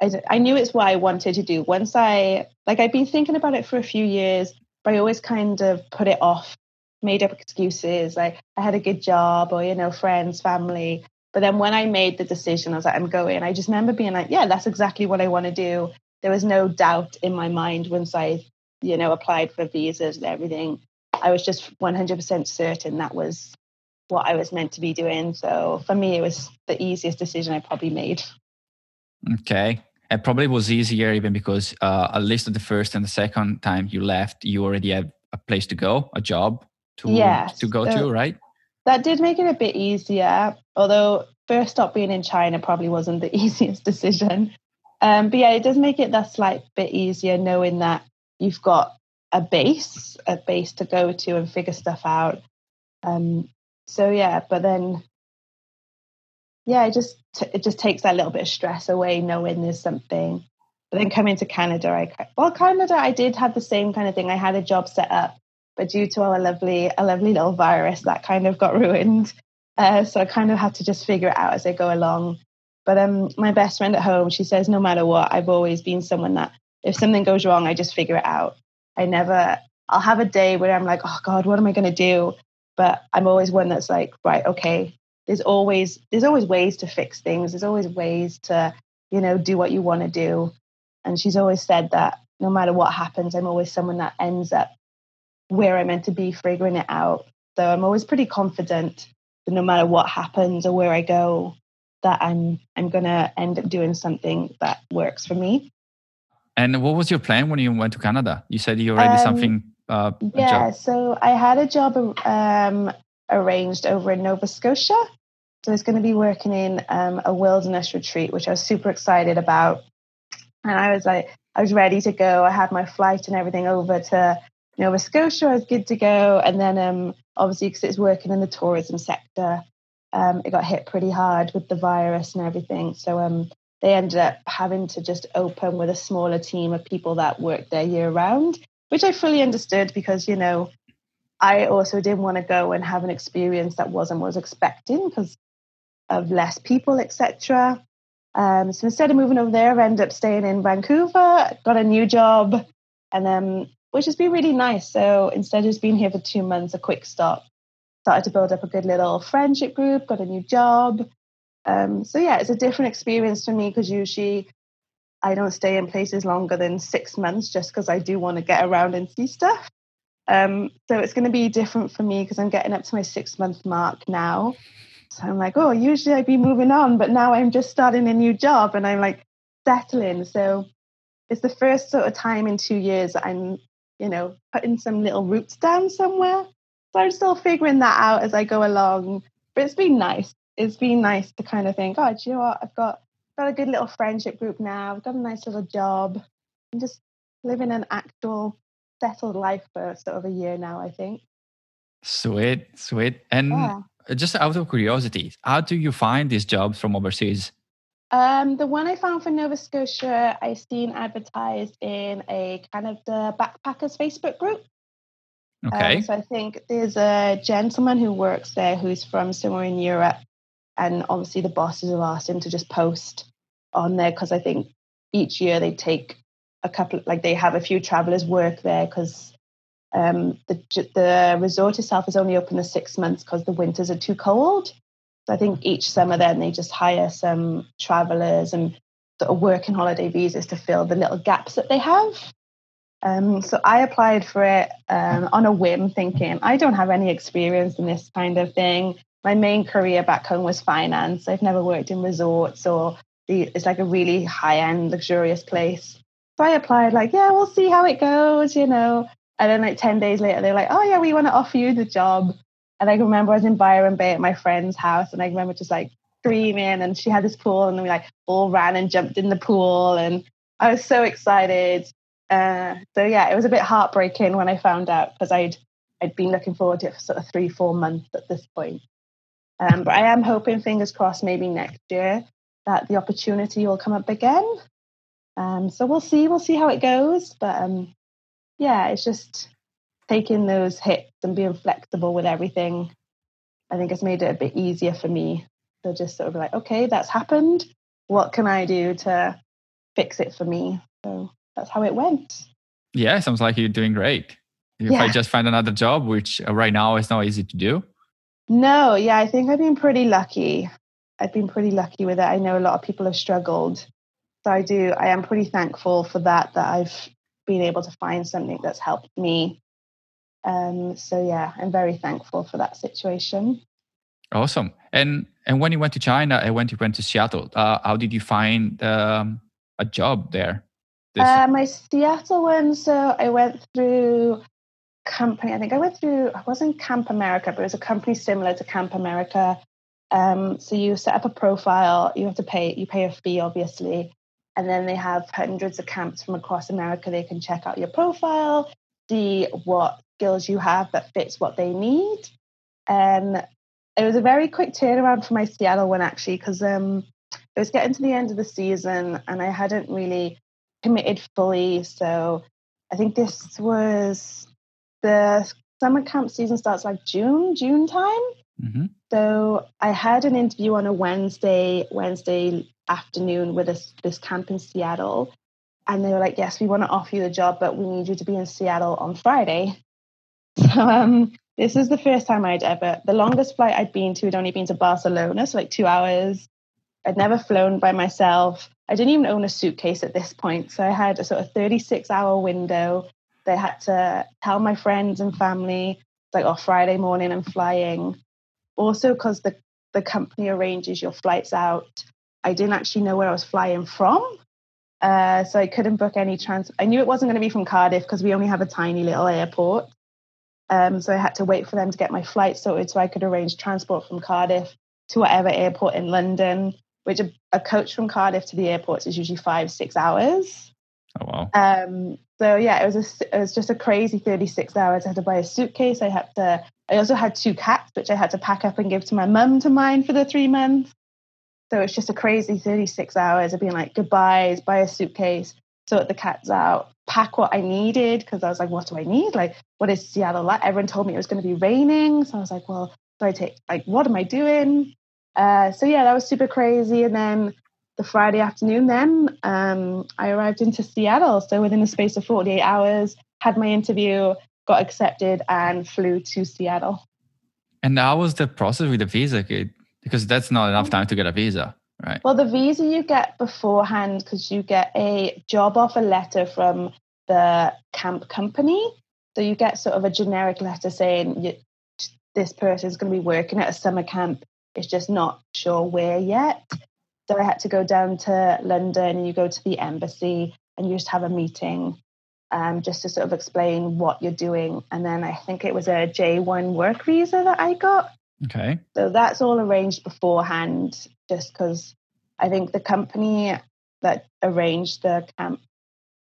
S2: I, I knew it's what I wanted to do. Once I like I'd been thinking about it for a few years, but I always kind of put it off, made up excuses like I had a good job or you know friends, family. But then when I made the decision, I was like, I'm going. I just remember being like, yeah, that's exactly what I want to do. There was no doubt in my mind once I, you know, applied for visas and everything. I was just 100% certain that was what I was meant to be doing. So for me, it was the easiest decision I probably made.
S1: Okay. It probably was easier even because uh, at least at the first and the second time you left, you already had a place to go, a job to yes. to go so, to, right?
S2: that did make it a bit easier. Although first stop being in China probably wasn't the easiest decision. Um, but yeah, it does make it that slight bit easier knowing that you've got a base, a base to go to and figure stuff out. Um, so yeah, but then yeah, it just it just takes that little bit of stress away knowing there's something. But then coming to Canada, I well, Canada, I did have the same kind of thing. I had a job set up, but due to our lovely, a lovely little virus, that kind of got ruined. Uh, so I kind of had to just figure it out as I go along. But um, my best friend at home, she says, no matter what, I've always been someone that if something goes wrong, I just figure it out. I never, I'll have a day where I'm like, oh God, what am I going to do? But I'm always one that's like, right, okay, there's always, there's always ways to fix things. There's always ways to, you know, do what you want to do. And she's always said that no matter what happens, I'm always someone that ends up where I'm meant to be, figuring it out. So I'm always pretty confident that no matter what happens or where I go, that I'm I'm gonna end up doing something that works for me.
S1: And what was your plan when you went to Canada? You said you already um, something. Uh,
S2: yeah, so I had a job um, arranged over in Nova Scotia. So I was going to be working in um, a wilderness retreat, which I was super excited about. And I was like, I was ready to go. I had my flight and everything over to Nova Scotia, I was good to go. And then um, obviously, because it's working in the tourism sector, um, it got hit pretty hard with the virus and everything. So um, they ended up having to just open with a smaller team of people that worked there year round, which I fully understood because, you know, I also didn't want to go and have an experience that wasn't what was expecting because of less people, etc. Um, so instead of moving over there, I ended up staying in Vancouver, got a new job, and um, which has been really nice. So instead of just being here for two months, a quick stop, started to build up a good little friendship group, got a new job. Um, so yeah, it's a different experience for me because usually I don't stay in places longer than six months just because I do want to get around and see stuff. Um, so it's going to be different for me because I'm getting up to my six month mark now. So I'm like, oh, usually I'd be moving on, but now I'm just starting a new job and I'm like settling. So it's the first sort of time in two years that I'm, you know, putting some little roots down somewhere. So I'm still figuring that out as I go along. But it's been nice. It's been nice to kind of think, oh, do you know what? I've got got a good little friendship group now. I've got a nice little job. I'm just living an actual settled life for sort of a year now, I think.
S1: Sweet, sweet. And yeah. just out of curiosity, how do you find these jobs from overseas?
S2: Um, the one I found for Nova Scotia, I seen advertised in a kind of the backpackers Facebook group.
S1: Okay.
S2: Um, so I think there's a gentleman who works there who's from somewhere in Europe, and obviously the bosses have asked him to just post on there because I think each year they take a couple, like they have a few travelers work there because um, the the resort itself is only open for six months because the winters are too cold. So I think each summer then they just hire some travelers and sort of working holiday visas to fill the little gaps that they have. Um, so I applied for it um, on a whim, thinking I don't have any experience in this kind of thing. My main career back home was finance. I've never worked in resorts or the, it's like a really high end, luxurious place. So I applied, like, yeah, we'll see how it goes, you know. And then, like, 10 days later, they were like, oh, yeah, we want to offer you the job. And I remember I was in Byron Bay at my friend's house, and I remember just like screaming, and she had this pool, and we like all ran and jumped in the pool. And I was so excited. Uh, so, yeah, it was a bit heartbreaking when I found out because I'd, I'd been looking forward to it for sort of three, four months at this point. Um, but I am hoping, fingers crossed, maybe next year that the opportunity will come up again. Um, so we'll see. We'll see how it goes. But um, yeah, it's just taking those hits and being flexible with everything. I think has made it a bit easier for me to just sort of be like, okay, that's happened. What can I do to fix it for me? So that's how it went.
S1: Yeah, sounds like you're doing great. If yeah. I just find another job, which uh, right now is not easy to do.
S2: No, yeah, I think I've been pretty lucky. I've been pretty lucky with it. I know a lot of people have struggled so I do, I am pretty thankful for that, that I've been able to find something that's helped me. Um, so yeah, I'm very thankful for that situation.
S1: Awesome. And and when you went to China and when you went to Seattle, uh, how did you find um, a job there?
S2: Uh, my Seattle one, so I went through company. I think I went through. I wasn't Camp America, but it was a company similar to Camp America. Um, so you set up a profile. You have to pay. You pay a fee, obviously, and then they have hundreds of camps from across America. They can check out your profile, see what skills you have that fits what they need. And it was a very quick turnaround for my Seattle one actually, because um, it was getting to the end of the season and I hadn't really committed fully. So I think this was the summer camp season starts like June, June time. Mm-hmm. So I had an interview on a Wednesday, Wednesday afternoon with this, this camp in Seattle. And they were like, yes, we want to offer you the job, but we need you to be in Seattle on Friday. So um, this is the first time I'd ever, the longest flight I'd been to had only been to Barcelona, so like two hours. I'd never flown by myself. I didn't even own a suitcase at this point. So I had a sort of 36 hour window. They had to tell my friends and family, like, oh, Friday morning I'm flying. Also, because the, the company arranges your flights out I didn't actually know where I was flying from. Uh, so I couldn't book any trans. I knew it wasn't going to be from Cardiff because we only have a tiny little airport. Um, so I had to wait for them to get my flight sorted so I could arrange transport from Cardiff to whatever airport in London, which a, a coach from Cardiff to the airport is usually five, six hours.
S1: Oh, wow.
S2: Um, So yeah, it was a, it was just a crazy 36 hours. I had to buy a suitcase. I had to. I also had two cats, which I had to pack up and give to my mum to mind for the three months. So it's just a crazy 36 hours of being like goodbyes, buy a suitcase, sort the cats out, pack what I needed because I was like, what do I need? Like, what is Seattle like? Everyone told me it was going to be raining, so I was like, well, do I take like what am I doing? Uh, so yeah, that was super crazy. And then the Friday afternoon, then um, I arrived into Seattle. So within the space of 48 hours, had my interview, got accepted, and flew to Seattle.
S1: And how was the process with the visa? Because that's not enough time to get a visa, right?
S2: Well, the visa you get beforehand because you get a job offer letter from the camp company. So you get sort of a generic letter saying you, this person is going to be working at a summer camp. It's just not sure where yet. So I had to go down to London and you go to the embassy and you just have a meeting um, just to sort of explain what you're doing. And then I think it was a J1 work visa that I got.
S1: Okay.
S2: So that's all arranged beforehand just because I think the company that arranged the camp,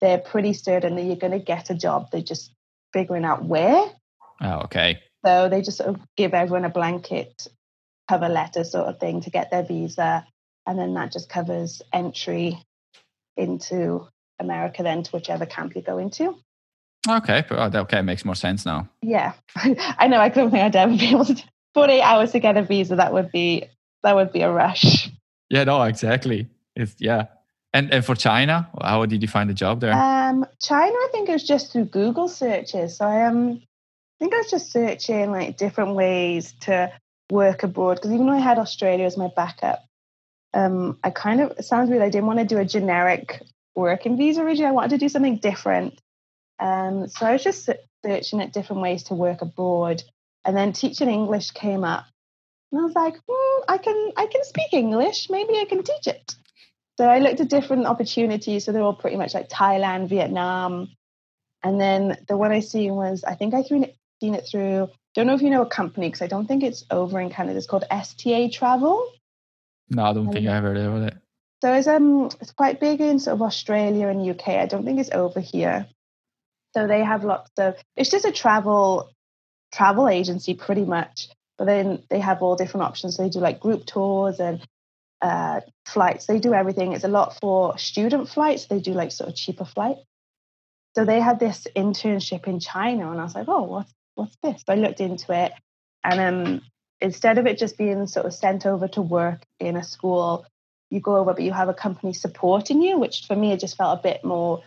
S2: they're pretty certain that you're going to get a job. They're just figuring out where.
S1: Oh, okay.
S2: So they just sort of give everyone a blanket cover letter sort of thing to get their visa and then that just covers entry into America then to whichever camp you go into.
S1: Okay, oh, okay, makes more sense now.
S2: Yeah, I know. I don't think I'd ever be able to. Forty-eight hours to get a visa. That would be that would be a rush.
S1: Yeah, no, exactly. It's yeah. And and for China, how did you find a job there?
S2: Um, China, I think it was just through Google searches. So I um, I think I was just searching like different ways to work abroad because even though I had Australia as my backup, um, I kind of, it sounds weird, I didn't want to do a generic working visa originally. I wanted to do something different. Um, so I was just searching at different ways to work abroad. And then teaching English came up. And I was like, hmm, I can I can speak English. Maybe I can teach it. So I looked at different opportunities. So they're all pretty much like Thailand, Vietnam. And then the one I seen was, I think I seen it through, don't know if you know a company, because I don't think it's over in Canada. It's called STA Travel.
S1: No, I don't think I ever heard of it.
S2: So it's um it's quite big in sort of Australia and UK. I don't think it's over here. So they have lots of it's just a travel travel agency pretty much. But then they have all different options. So they do like group tours and uh, flights. They do everything. It's a lot for student flights. They do like sort of cheaper flights. So they had this internship in China, and I was like, oh, what's what's this? So I looked into it, and um, instead of it just being sort of sent over to work in a school, you go over, but you have a company supporting you, which for me, it just felt a bit more,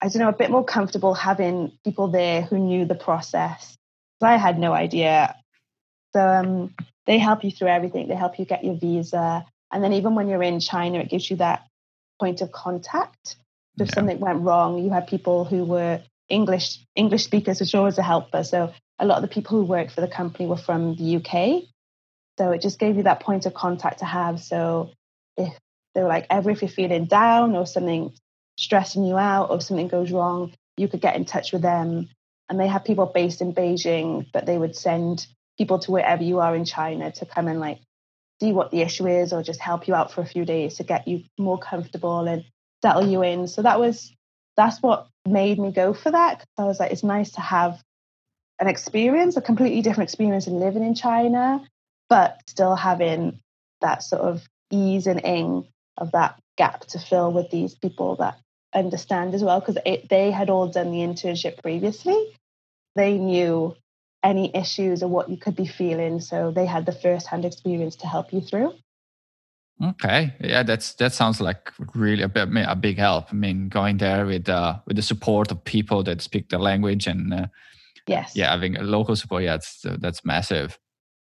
S2: I don't know, a bit more comfortable having people there who knew the process. I had no idea. So um, they help you through everything. They help you get your visa. And then even when you're in China, it gives you that point of contact. If yeah. something went wrong, you had people who were English English speakers, which always a helper. So a lot of the people who worked for the company were from the UK. So it just gave you that point of contact to have. So if they were like, ever if you're feeling down or something stressing you out or something goes wrong, you could get in touch with them. And they have people based in Beijing, but they would send people to wherever you are in China to come and like see what the issue is or just help you out for a few days to get you more comfortable and settle you in. So that was that's what made me go for that. because I was like, it's nice to have an experience, a completely different experience in living in China, but still having that sort of ease and ing of that gap to fill with these people that understand as well, because they had all done the internship previously. They knew any issues or what you could be feeling, so they had the first-hand experience to help you through.
S1: Okay, yeah, that's that sounds like really a, bit, a big help. I mean, going there with uh, with the support of people that speak the language and uh,
S2: Yes.
S1: Yeah, having a local support, yeah, that's, that's massive.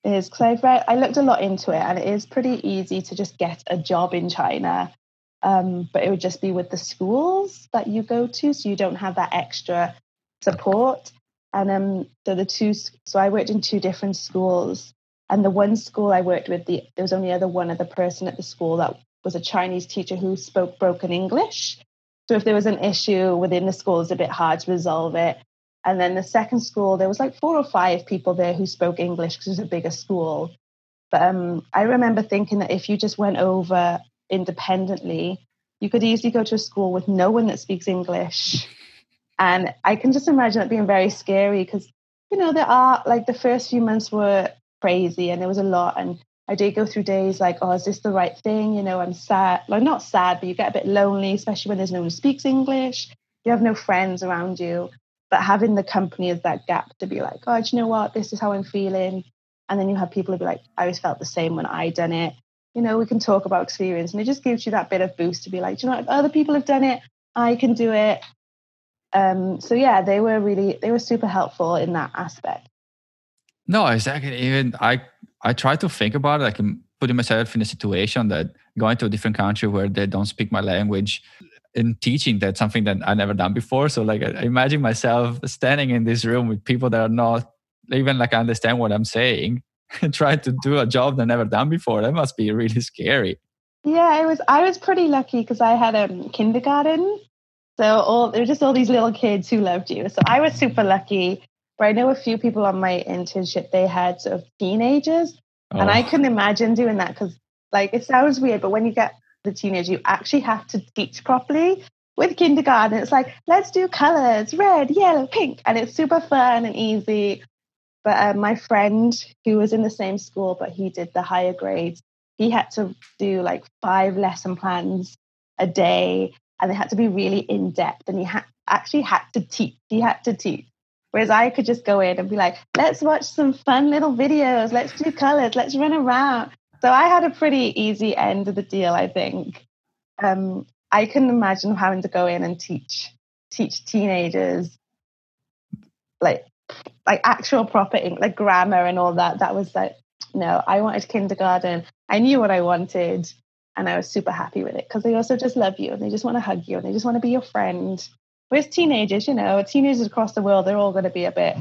S2: It is because read, I looked a lot into it, and it is pretty easy to just get a job in China. Um, but it would just be with the schools that you go to, so you don't have that extra support. And um, so the two, so I worked in two different schools, and the one school I worked with, the, there was only other one other person at the school that was a Chinese teacher who spoke broken English. So if there was an issue within the school, it's a bit hard to resolve it. And then the second school, there was like four or five people there who spoke English because it was a bigger school. But um, I remember thinking that if you just went over independently, you could easily go to a school with no one that speaks English And I can just imagine it being very scary because, you know, there are like the first few months were crazy and there was a lot. And I did go through days like, oh, is this the right thing? You know, I'm sad. Like, not sad, but you get a bit lonely, especially when there's no one who speaks English. You have no friends around you. But having the company as that gap to be like, oh, do you know what? This is how I'm feeling. And then you have people who be like, I always felt the same when I done it. You know, we can talk about experience and it just gives you that bit of boost to be like, do you know, if other people have done it, I can do it. Um, so yeah, they were really they were super helpful in that aspect.
S1: No, exactly. Even I I try to think about it. I can put myself in a situation that going to a different country where they don't speak my language in teaching that's something that I never done before. So like I imagine myself standing in this room with people that are not even like understand what I'm saying and try to do a job that I never done before. That must be really scary.
S2: Yeah, it was. I was pretty lucky because I had a um, kindergarten, so all there were just all these little kids who loved you. So I was super lucky. But I know a few people on my internship they had sort of teenagers, oh. and I oh. couldn't imagine doing that because like it sounds weird, but when you get the teenager, you actually have to teach properly. With kindergarten, it's like let's do colors, red, yellow, pink, and it's super fun and easy. But uh, my friend who was in the same school, but he did the higher grades, he had to do like five lesson plans a day. And they had to be really in depth and he had actually had to teach he had to teach. Whereas i could just go in and be like let's watch some fun little videos. Let's do colors. Let's run around so i had a pretty easy end of the deal i think um, i can imagine having to go in and teach teach teenagers like like actual proper English, like grammar and all that that was like no i wanted kindergarten I knew what I wanted and I was super happy with it because they also just love you and they just want to hug you and they just want to be your friend. Whereas teenagers, you know, teenagers across the world, they're all going to be a bit,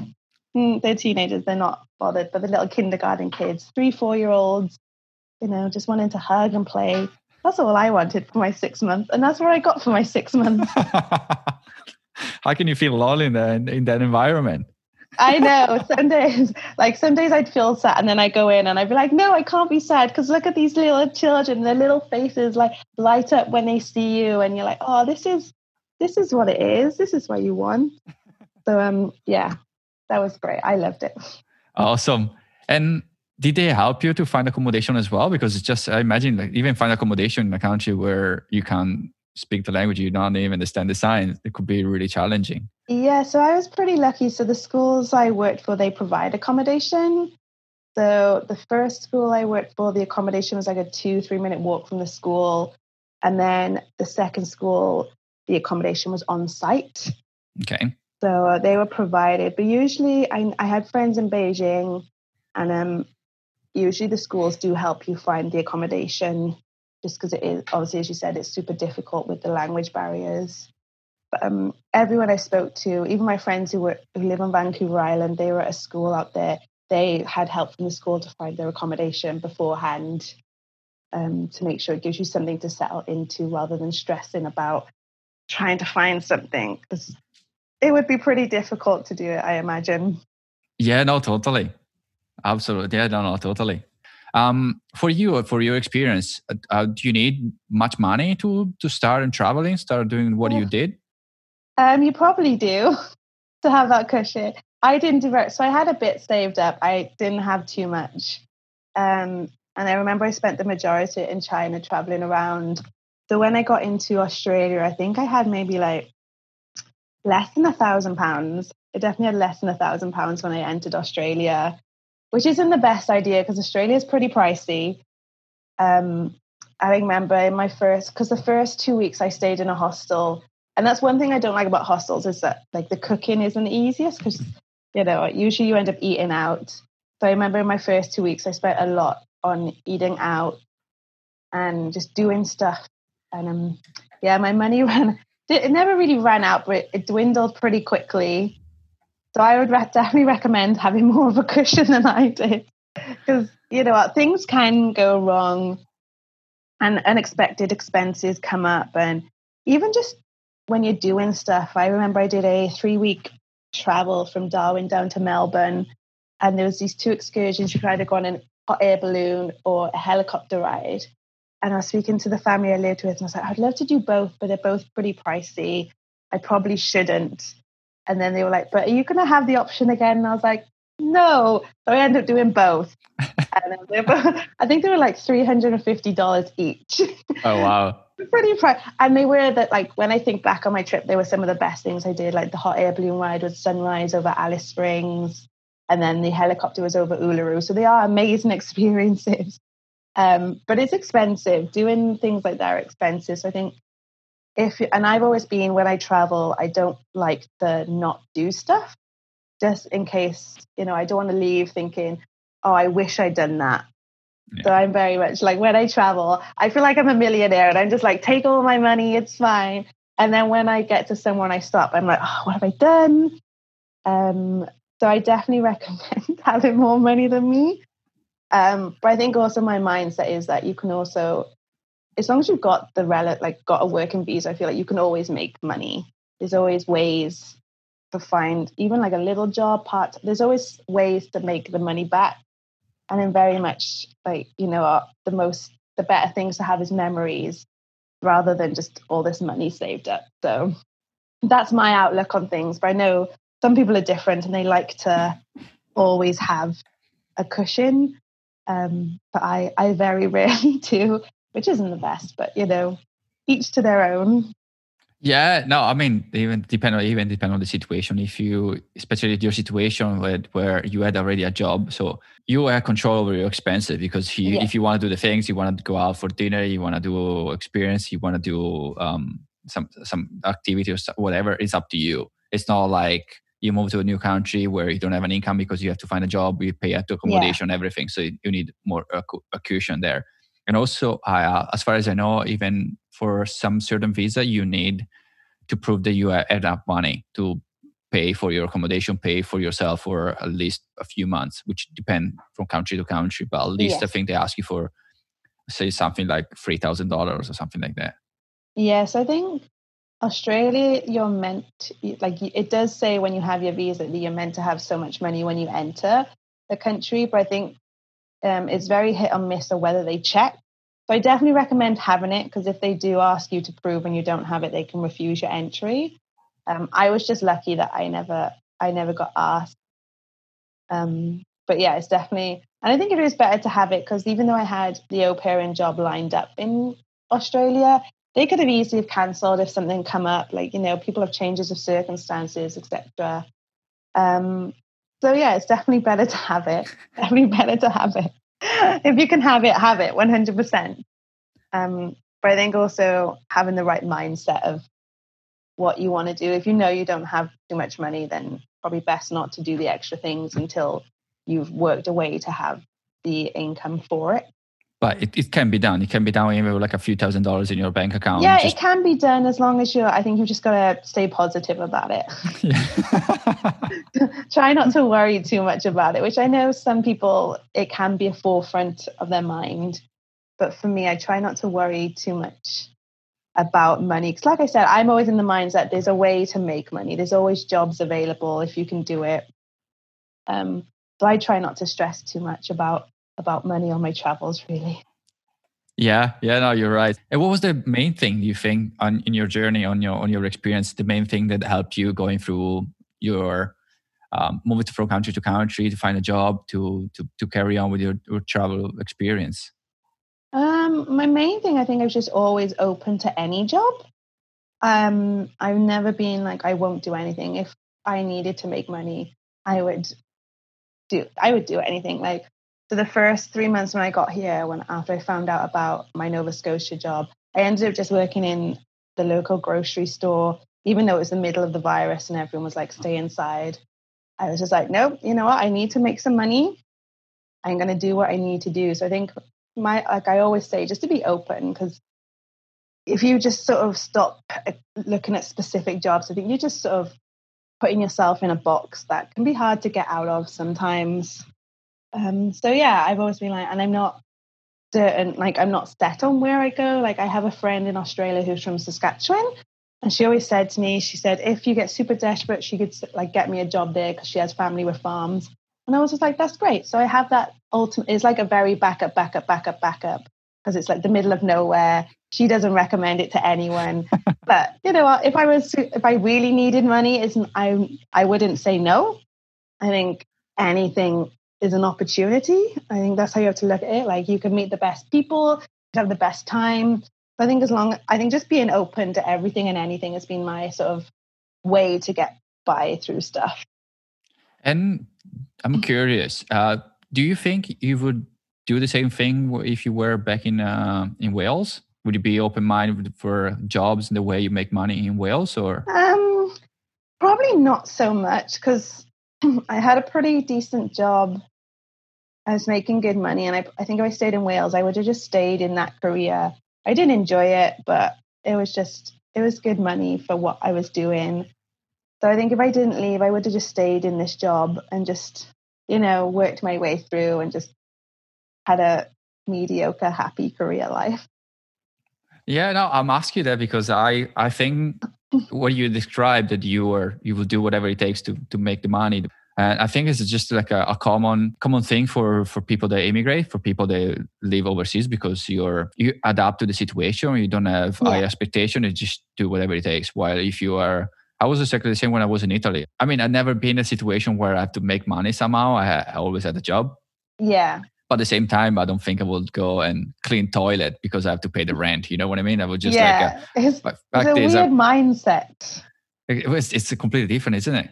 S2: mm, they're teenagers, they're not bothered. But the little kindergarten kids, three, four year olds, you know, just wanting to hug and play. That's all I wanted for my six months. And that's what I got for my six months.
S1: How can you feel lonely in, the, in that environment?
S2: I know. Some days, like some days I'd feel sad and then I go in and I'd be like, no, I can't be sad because look at these little children, their little faces like light up when they see you and you're like, oh, this is this is what it is. This is what you want. So um yeah, that was great. I loved it.
S1: Awesome. And did they help you to find accommodation as well? Because it's just I imagine like even find accommodation in a country where you can't speak the language, you don't even understand the signs, it could be really challenging.
S2: Yeah, so I was pretty lucky. So the schools I worked for, they provide accommodation. So the first school I worked for, the accommodation was like a two, three minute walk from the school. And then the second school, the accommodation was on site.
S1: Okay.
S2: So uh, they were provided. But usually I, I had friends in Beijing, and um, usually the schools do help you find the accommodation just because it is, obviously, as you said, it's super difficult with the language barriers um, everyone I spoke to, even my friends who were who live on Vancouver Island, they were at a school out there. They had help from the school to find their accommodation beforehand um, to make sure it gives you something to settle into rather than stressing about trying to find something because it would be pretty difficult to do it, I imagine.
S1: Yeah, no, totally. Absolutely. Yeah, no, no, totally. Um, for you, for your experience, uh, uh do you need much money to to start and traveling, start doing what you did?
S2: Um, you probably do to have that cushion. I didn't do so I had a bit saved up. I didn't have too much, um, and I remember I spent the majority in China traveling around. So when I got into Australia, I think I had maybe like less than a thousand pounds. I definitely had less than a thousand pounds when I entered Australia, which isn't the best idea because Australia is pretty pricey. Um, I remember in my first, because the first two weeks I stayed in a hostel and that's one thing I don't like about hostels is that like the cooking isn't the easiest because you know usually you end up eating out. So I remember in my first two weeks I spent a lot on eating out and just doing stuff. And um, yeah, my money ran. It never really ran out, but it dwindled pretty quickly. So I would definitely recommend having more of a cushion than I did because you know things can go wrong and unexpected expenses come up and even just when you're doing stuff, I remember I did a three week travel from Darwin down to Melbourne, and there was these two excursions. You could either go on a hot air balloon or a helicopter ride. And I was speaking to the family I lived with, and I was like, I'd love to do both, but they're both pretty pricey. I probably shouldn't. And then they were like, but are you going to have the option again? And I was like, no. So I ended up doing both. and both, I think they were like $350 each.
S1: Oh, wow.
S2: Pretty proud. And they were that, like, when I think back on my trip, they were some of the best things I did, like the hot air balloon ride with sunrise over Alice Springs. And then the helicopter was over Uluru. So they are amazing experiences. Um, but it's expensive. Doing things like that are expensive. So I think if and I've always been when I travel, I don't like to not do stuff just in case, you know, I don't want to leave thinking, oh, I wish I'd done that. Yeah. So I'm very much like when I travel, I feel like I'm a millionaire and I'm just like, take all my money, it's fine. And then when I get to somewhere and I stop, I'm like, oh, what have I done? Um, so I definitely recommend having more money than me. Um, but I think also my mindset is that you can also as long as you've got the rel- like got a working visa, I feel like you can always make money. There's always ways to find even like a little job part. There's always ways to make the money back. And I'm very much like you know uh, the most the better things to have is memories rather than just all this money saved up. So that's my outlook on things. But I know some people are different and they like to always have a cushion. Um, but I, I very rarely do which isn't the best, but you know, each to their own.
S1: Yeah, no, I mean, even depend on even depend on the situation. If you, especially your situation where where you had already a job, so you have control over your expenses because if you yeah. if you want to do the things, you want to go out for dinner, you want to do experience, you want to do um, some some activity or whatever, it's up to you. It's not like you move to a new country where you don't have an income because you have to find a job, you pay to accommodation, yeah. everything. So you need more a, a cushion there. And also, uh, as far as I know, even for some certain visa, you need to prove that you had enough money to pay for your accommodation, pay for yourself for at least a few months, which depend from country to country. But at least yes. I think they ask you for, say, something like three thousand dollars or something like that.
S2: Yes, I think Australia, you're meant to, like it does say when you have your visa that you're meant to have so much money when you enter the country. But I think um, it's very hit or miss of whether they check. So I definitely recommend having it because if they do ask you to prove and you don't have it, they can refuse your entry. Um, I was just lucky that I never I never got asked. Um, but yeah, it's definitely, and I think it is better to have it because even though I had the au job lined up in Australia, they could have easily have cancelled if something come up. Like you know, people have changes of circumstances, etc. Um, so yeah, it's definitely better to have it. definitely better to have it. if you can have it, have it 100%. Um, but I think also having the right mindset of what you want to do. If you know you don't have too much money, then probably best not to do the extra things until you've worked a way to have the income for it
S1: but it, it can be done. It can be done even with like a few thousand dollars in your bank account.
S2: Yeah, just... it can be done as long as you're. I think you've just got to stay positive about it. Try not to worry too much about it, which I know some people it can be a forefront of their mind, but for me, I try not to worry too much about money because, like I said, I'm always in the mindset there's a way to make money. There's always jobs available if you can do it. Um, so I try not to stress too much about about money on my travels really.
S1: Yeah yeah no you're right. And what was the main thing you think on in your journey on your on your experience the main thing that helped you going through your um, moving from country to country to find a job to to, to carry on with your, your travel experience?
S2: Um, my main thing i think i was just always open to any job. Um, i've never been like i won't do anything. If i needed to make money i would do i would do anything. Like so the first three months when I got here, when after I found out about my Nova Scotia job, I ended up just working in the local grocery store, even though it was the middle of the virus and everyone was like, stay inside. I was just like, nope, you know what? I need to make some money. I'm going to do what I need to do. So I think my, like I always say, just to be open, because if you just sort of stop uh, looking at specific jobs, I think you're just sort of putting yourself in a box that can be hard to get out of sometimes. Um, so yeah, I've always been like, and I'm not certain, like I'm not set on where I go. Like I have a friend in Australia who's from Saskatchewan, and she always said to me, she said, if you get super desperate, she could like get me a job there because she has family with farms. And I was just like, that's great. So I have that ultimate. It's like a very backup, backup, backup, backup because it's like the middle of nowhere. She doesn't recommend it to anyone. but you know what? If I was, if I really needed money, isn't I? I wouldn't say no. I think anything is an opportunity. I think that's how you have to look at it. Like you can meet the best people, have the best time. I think as long, I think just being open to everything and anything has been my sort of way to get by through stuff.
S1: And I'm curious, uh, do you think you would do the same thing if you were back in uh, in Wales? Would you be open minded for jobs and the way you make money in Wales, or?
S2: Um, probably not so much because I had a pretty decent job. I was making good money, and I, I think if I stayed in Wales, I would have just stayed in that career. I didn't enjoy it, but it was just it was good money for what I was doing. So I think if I didn't leave, I would have just stayed in this job and just you know worked my way through and just had a mediocre, happy career life.
S1: Yeah, no, I'm asking you that because I I think what you described that you are you will do whatever it takes to to make the money. And I think it's just like a, a, common common thing for for people that immigrate, for people that live overseas, because you're you adapt to the situation. You don't have yeah. high expectation. You just do whatever it takes. While if you are, I was exactly the same when I was in Italy. I mean, I've never been in a situation where I have to make money somehow. I, I always had a job.
S2: Yeah.
S1: But at the same time, I don't think I would go and clean toilet because I have to pay the rent. You know what I mean? I would just
S2: yeah. like, uh, it's, it's a weird I, mindset.
S1: It was, it's completely different, isn't it?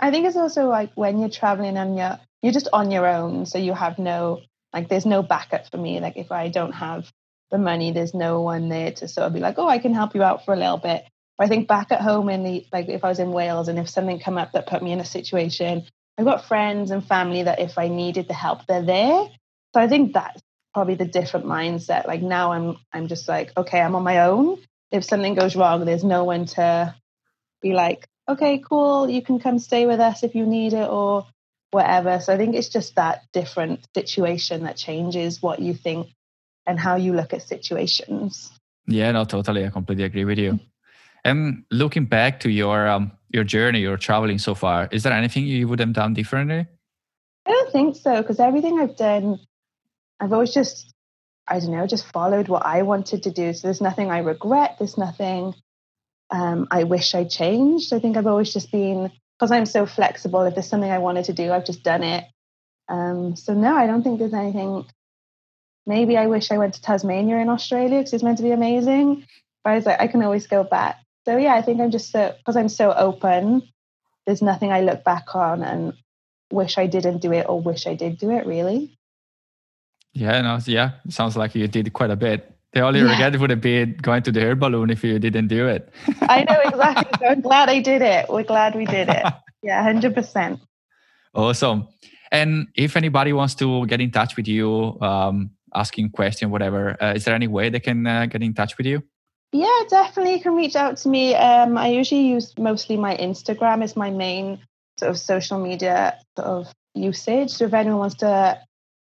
S2: I think it's also like when you're traveling and you're you're just on your own, so you have no like there's no backup for me. Like if I don't have the money, there's no one there to sort of be like, oh, I can help you out for a little bit. But I think back at home in the like if I was in Wales and if something come up that put me in a situation I've got friends and family that if I needed the help, they're there. So I think that's probably the different mindset. Like now I'm I'm just like, okay, I'm on my own. If something goes wrong, there's no one to be like, okay, cool, you can come stay with us if you need it or whatever. So I think it's just that different situation that changes what you think and how you look at situations.
S1: Yeah, no, totally. I completely agree with you. And looking back to your um, your journey, your traveling so far, is there anything you would have done differently?
S2: I don't think so because everything I've done, I've always just, I don't know, just followed what I wanted to do. So there's nothing I regret. There's nothing um, I wish I changed. I think I've always just been because I'm so flexible. If there's something I wanted to do, I've just done it. Um, so no, I don't think there's anything. Maybe I wish I went to Tasmania in Australia because it's meant to be amazing. But I was like, I can always go back. So yeah, I think I'm just so because I'm so open. There's nothing I look back on and wish I didn't do it or wish I did do it. Really.
S1: Yeah, no, yeah, sounds like you did quite a bit. The only yeah. regret would have been going to the air balloon if you didn't do it.
S2: I know exactly. So I'm glad I did it. We're glad we did it. Yeah, hundred percent.
S1: Awesome. And if anybody wants to get in touch with you, um, asking question, whatever, uh, is there any way they can uh, get in touch with you?
S2: Yeah, definitely. You can reach out to me. Um, I usually use mostly my Instagram as my main sort of social media sort of usage. So if anyone wants to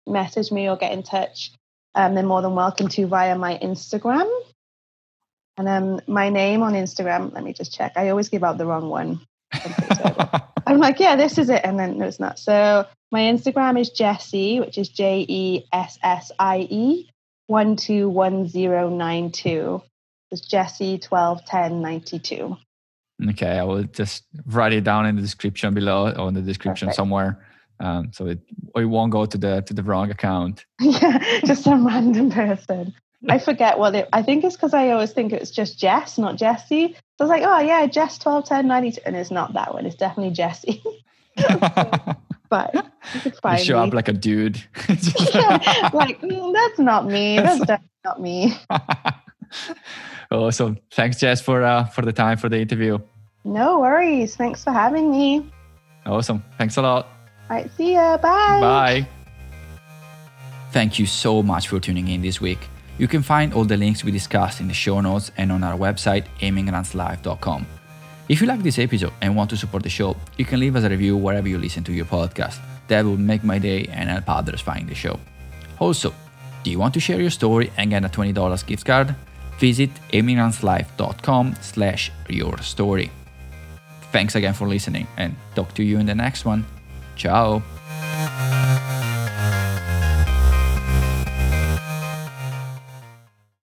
S2: message me or get in touch, um, they're more than welcome to via my Instagram. And um, my name on Instagram, let me just check. I always give out the wrong one. I'm like, yeah, this is it. And then no, it's not. So my Instagram is Jessie, which is J E S S I E 121092. It's Jessie 121092.
S1: Okay, I will just write it down in the description below or in the description Perfect. somewhere. Um, so it, it won't go to the to the wrong account.
S2: yeah, just some random person. I forget what it. I think it's because I always think it's just Jess, not Jessie. So I was like, oh yeah, Jess twelve ten ninety and it's not that one. It's definitely Jessie. but you
S1: you show me. up like a dude.
S2: yeah, like mm, that's not me. That's definitely not me.
S1: Awesome. Thanks, Jess, for uh, for the time for the interview.
S2: No worries. Thanks for having me.
S1: Awesome. Thanks a lot.
S2: All right. See ya. Bye.
S1: Bye.
S3: Thank you so much for tuning in this week. You can find all the links we discussed in the show notes and on our website, aimingrantslive.com. If you like this episode and want to support the show, you can leave us a review wherever you listen to your podcast. That would make my day and help others find the show. Also, do you want to share your story and get a $20 gift card? visit aimingrantslive.com slash your story. Thanks again for listening and talk to you in the next one. Ciao!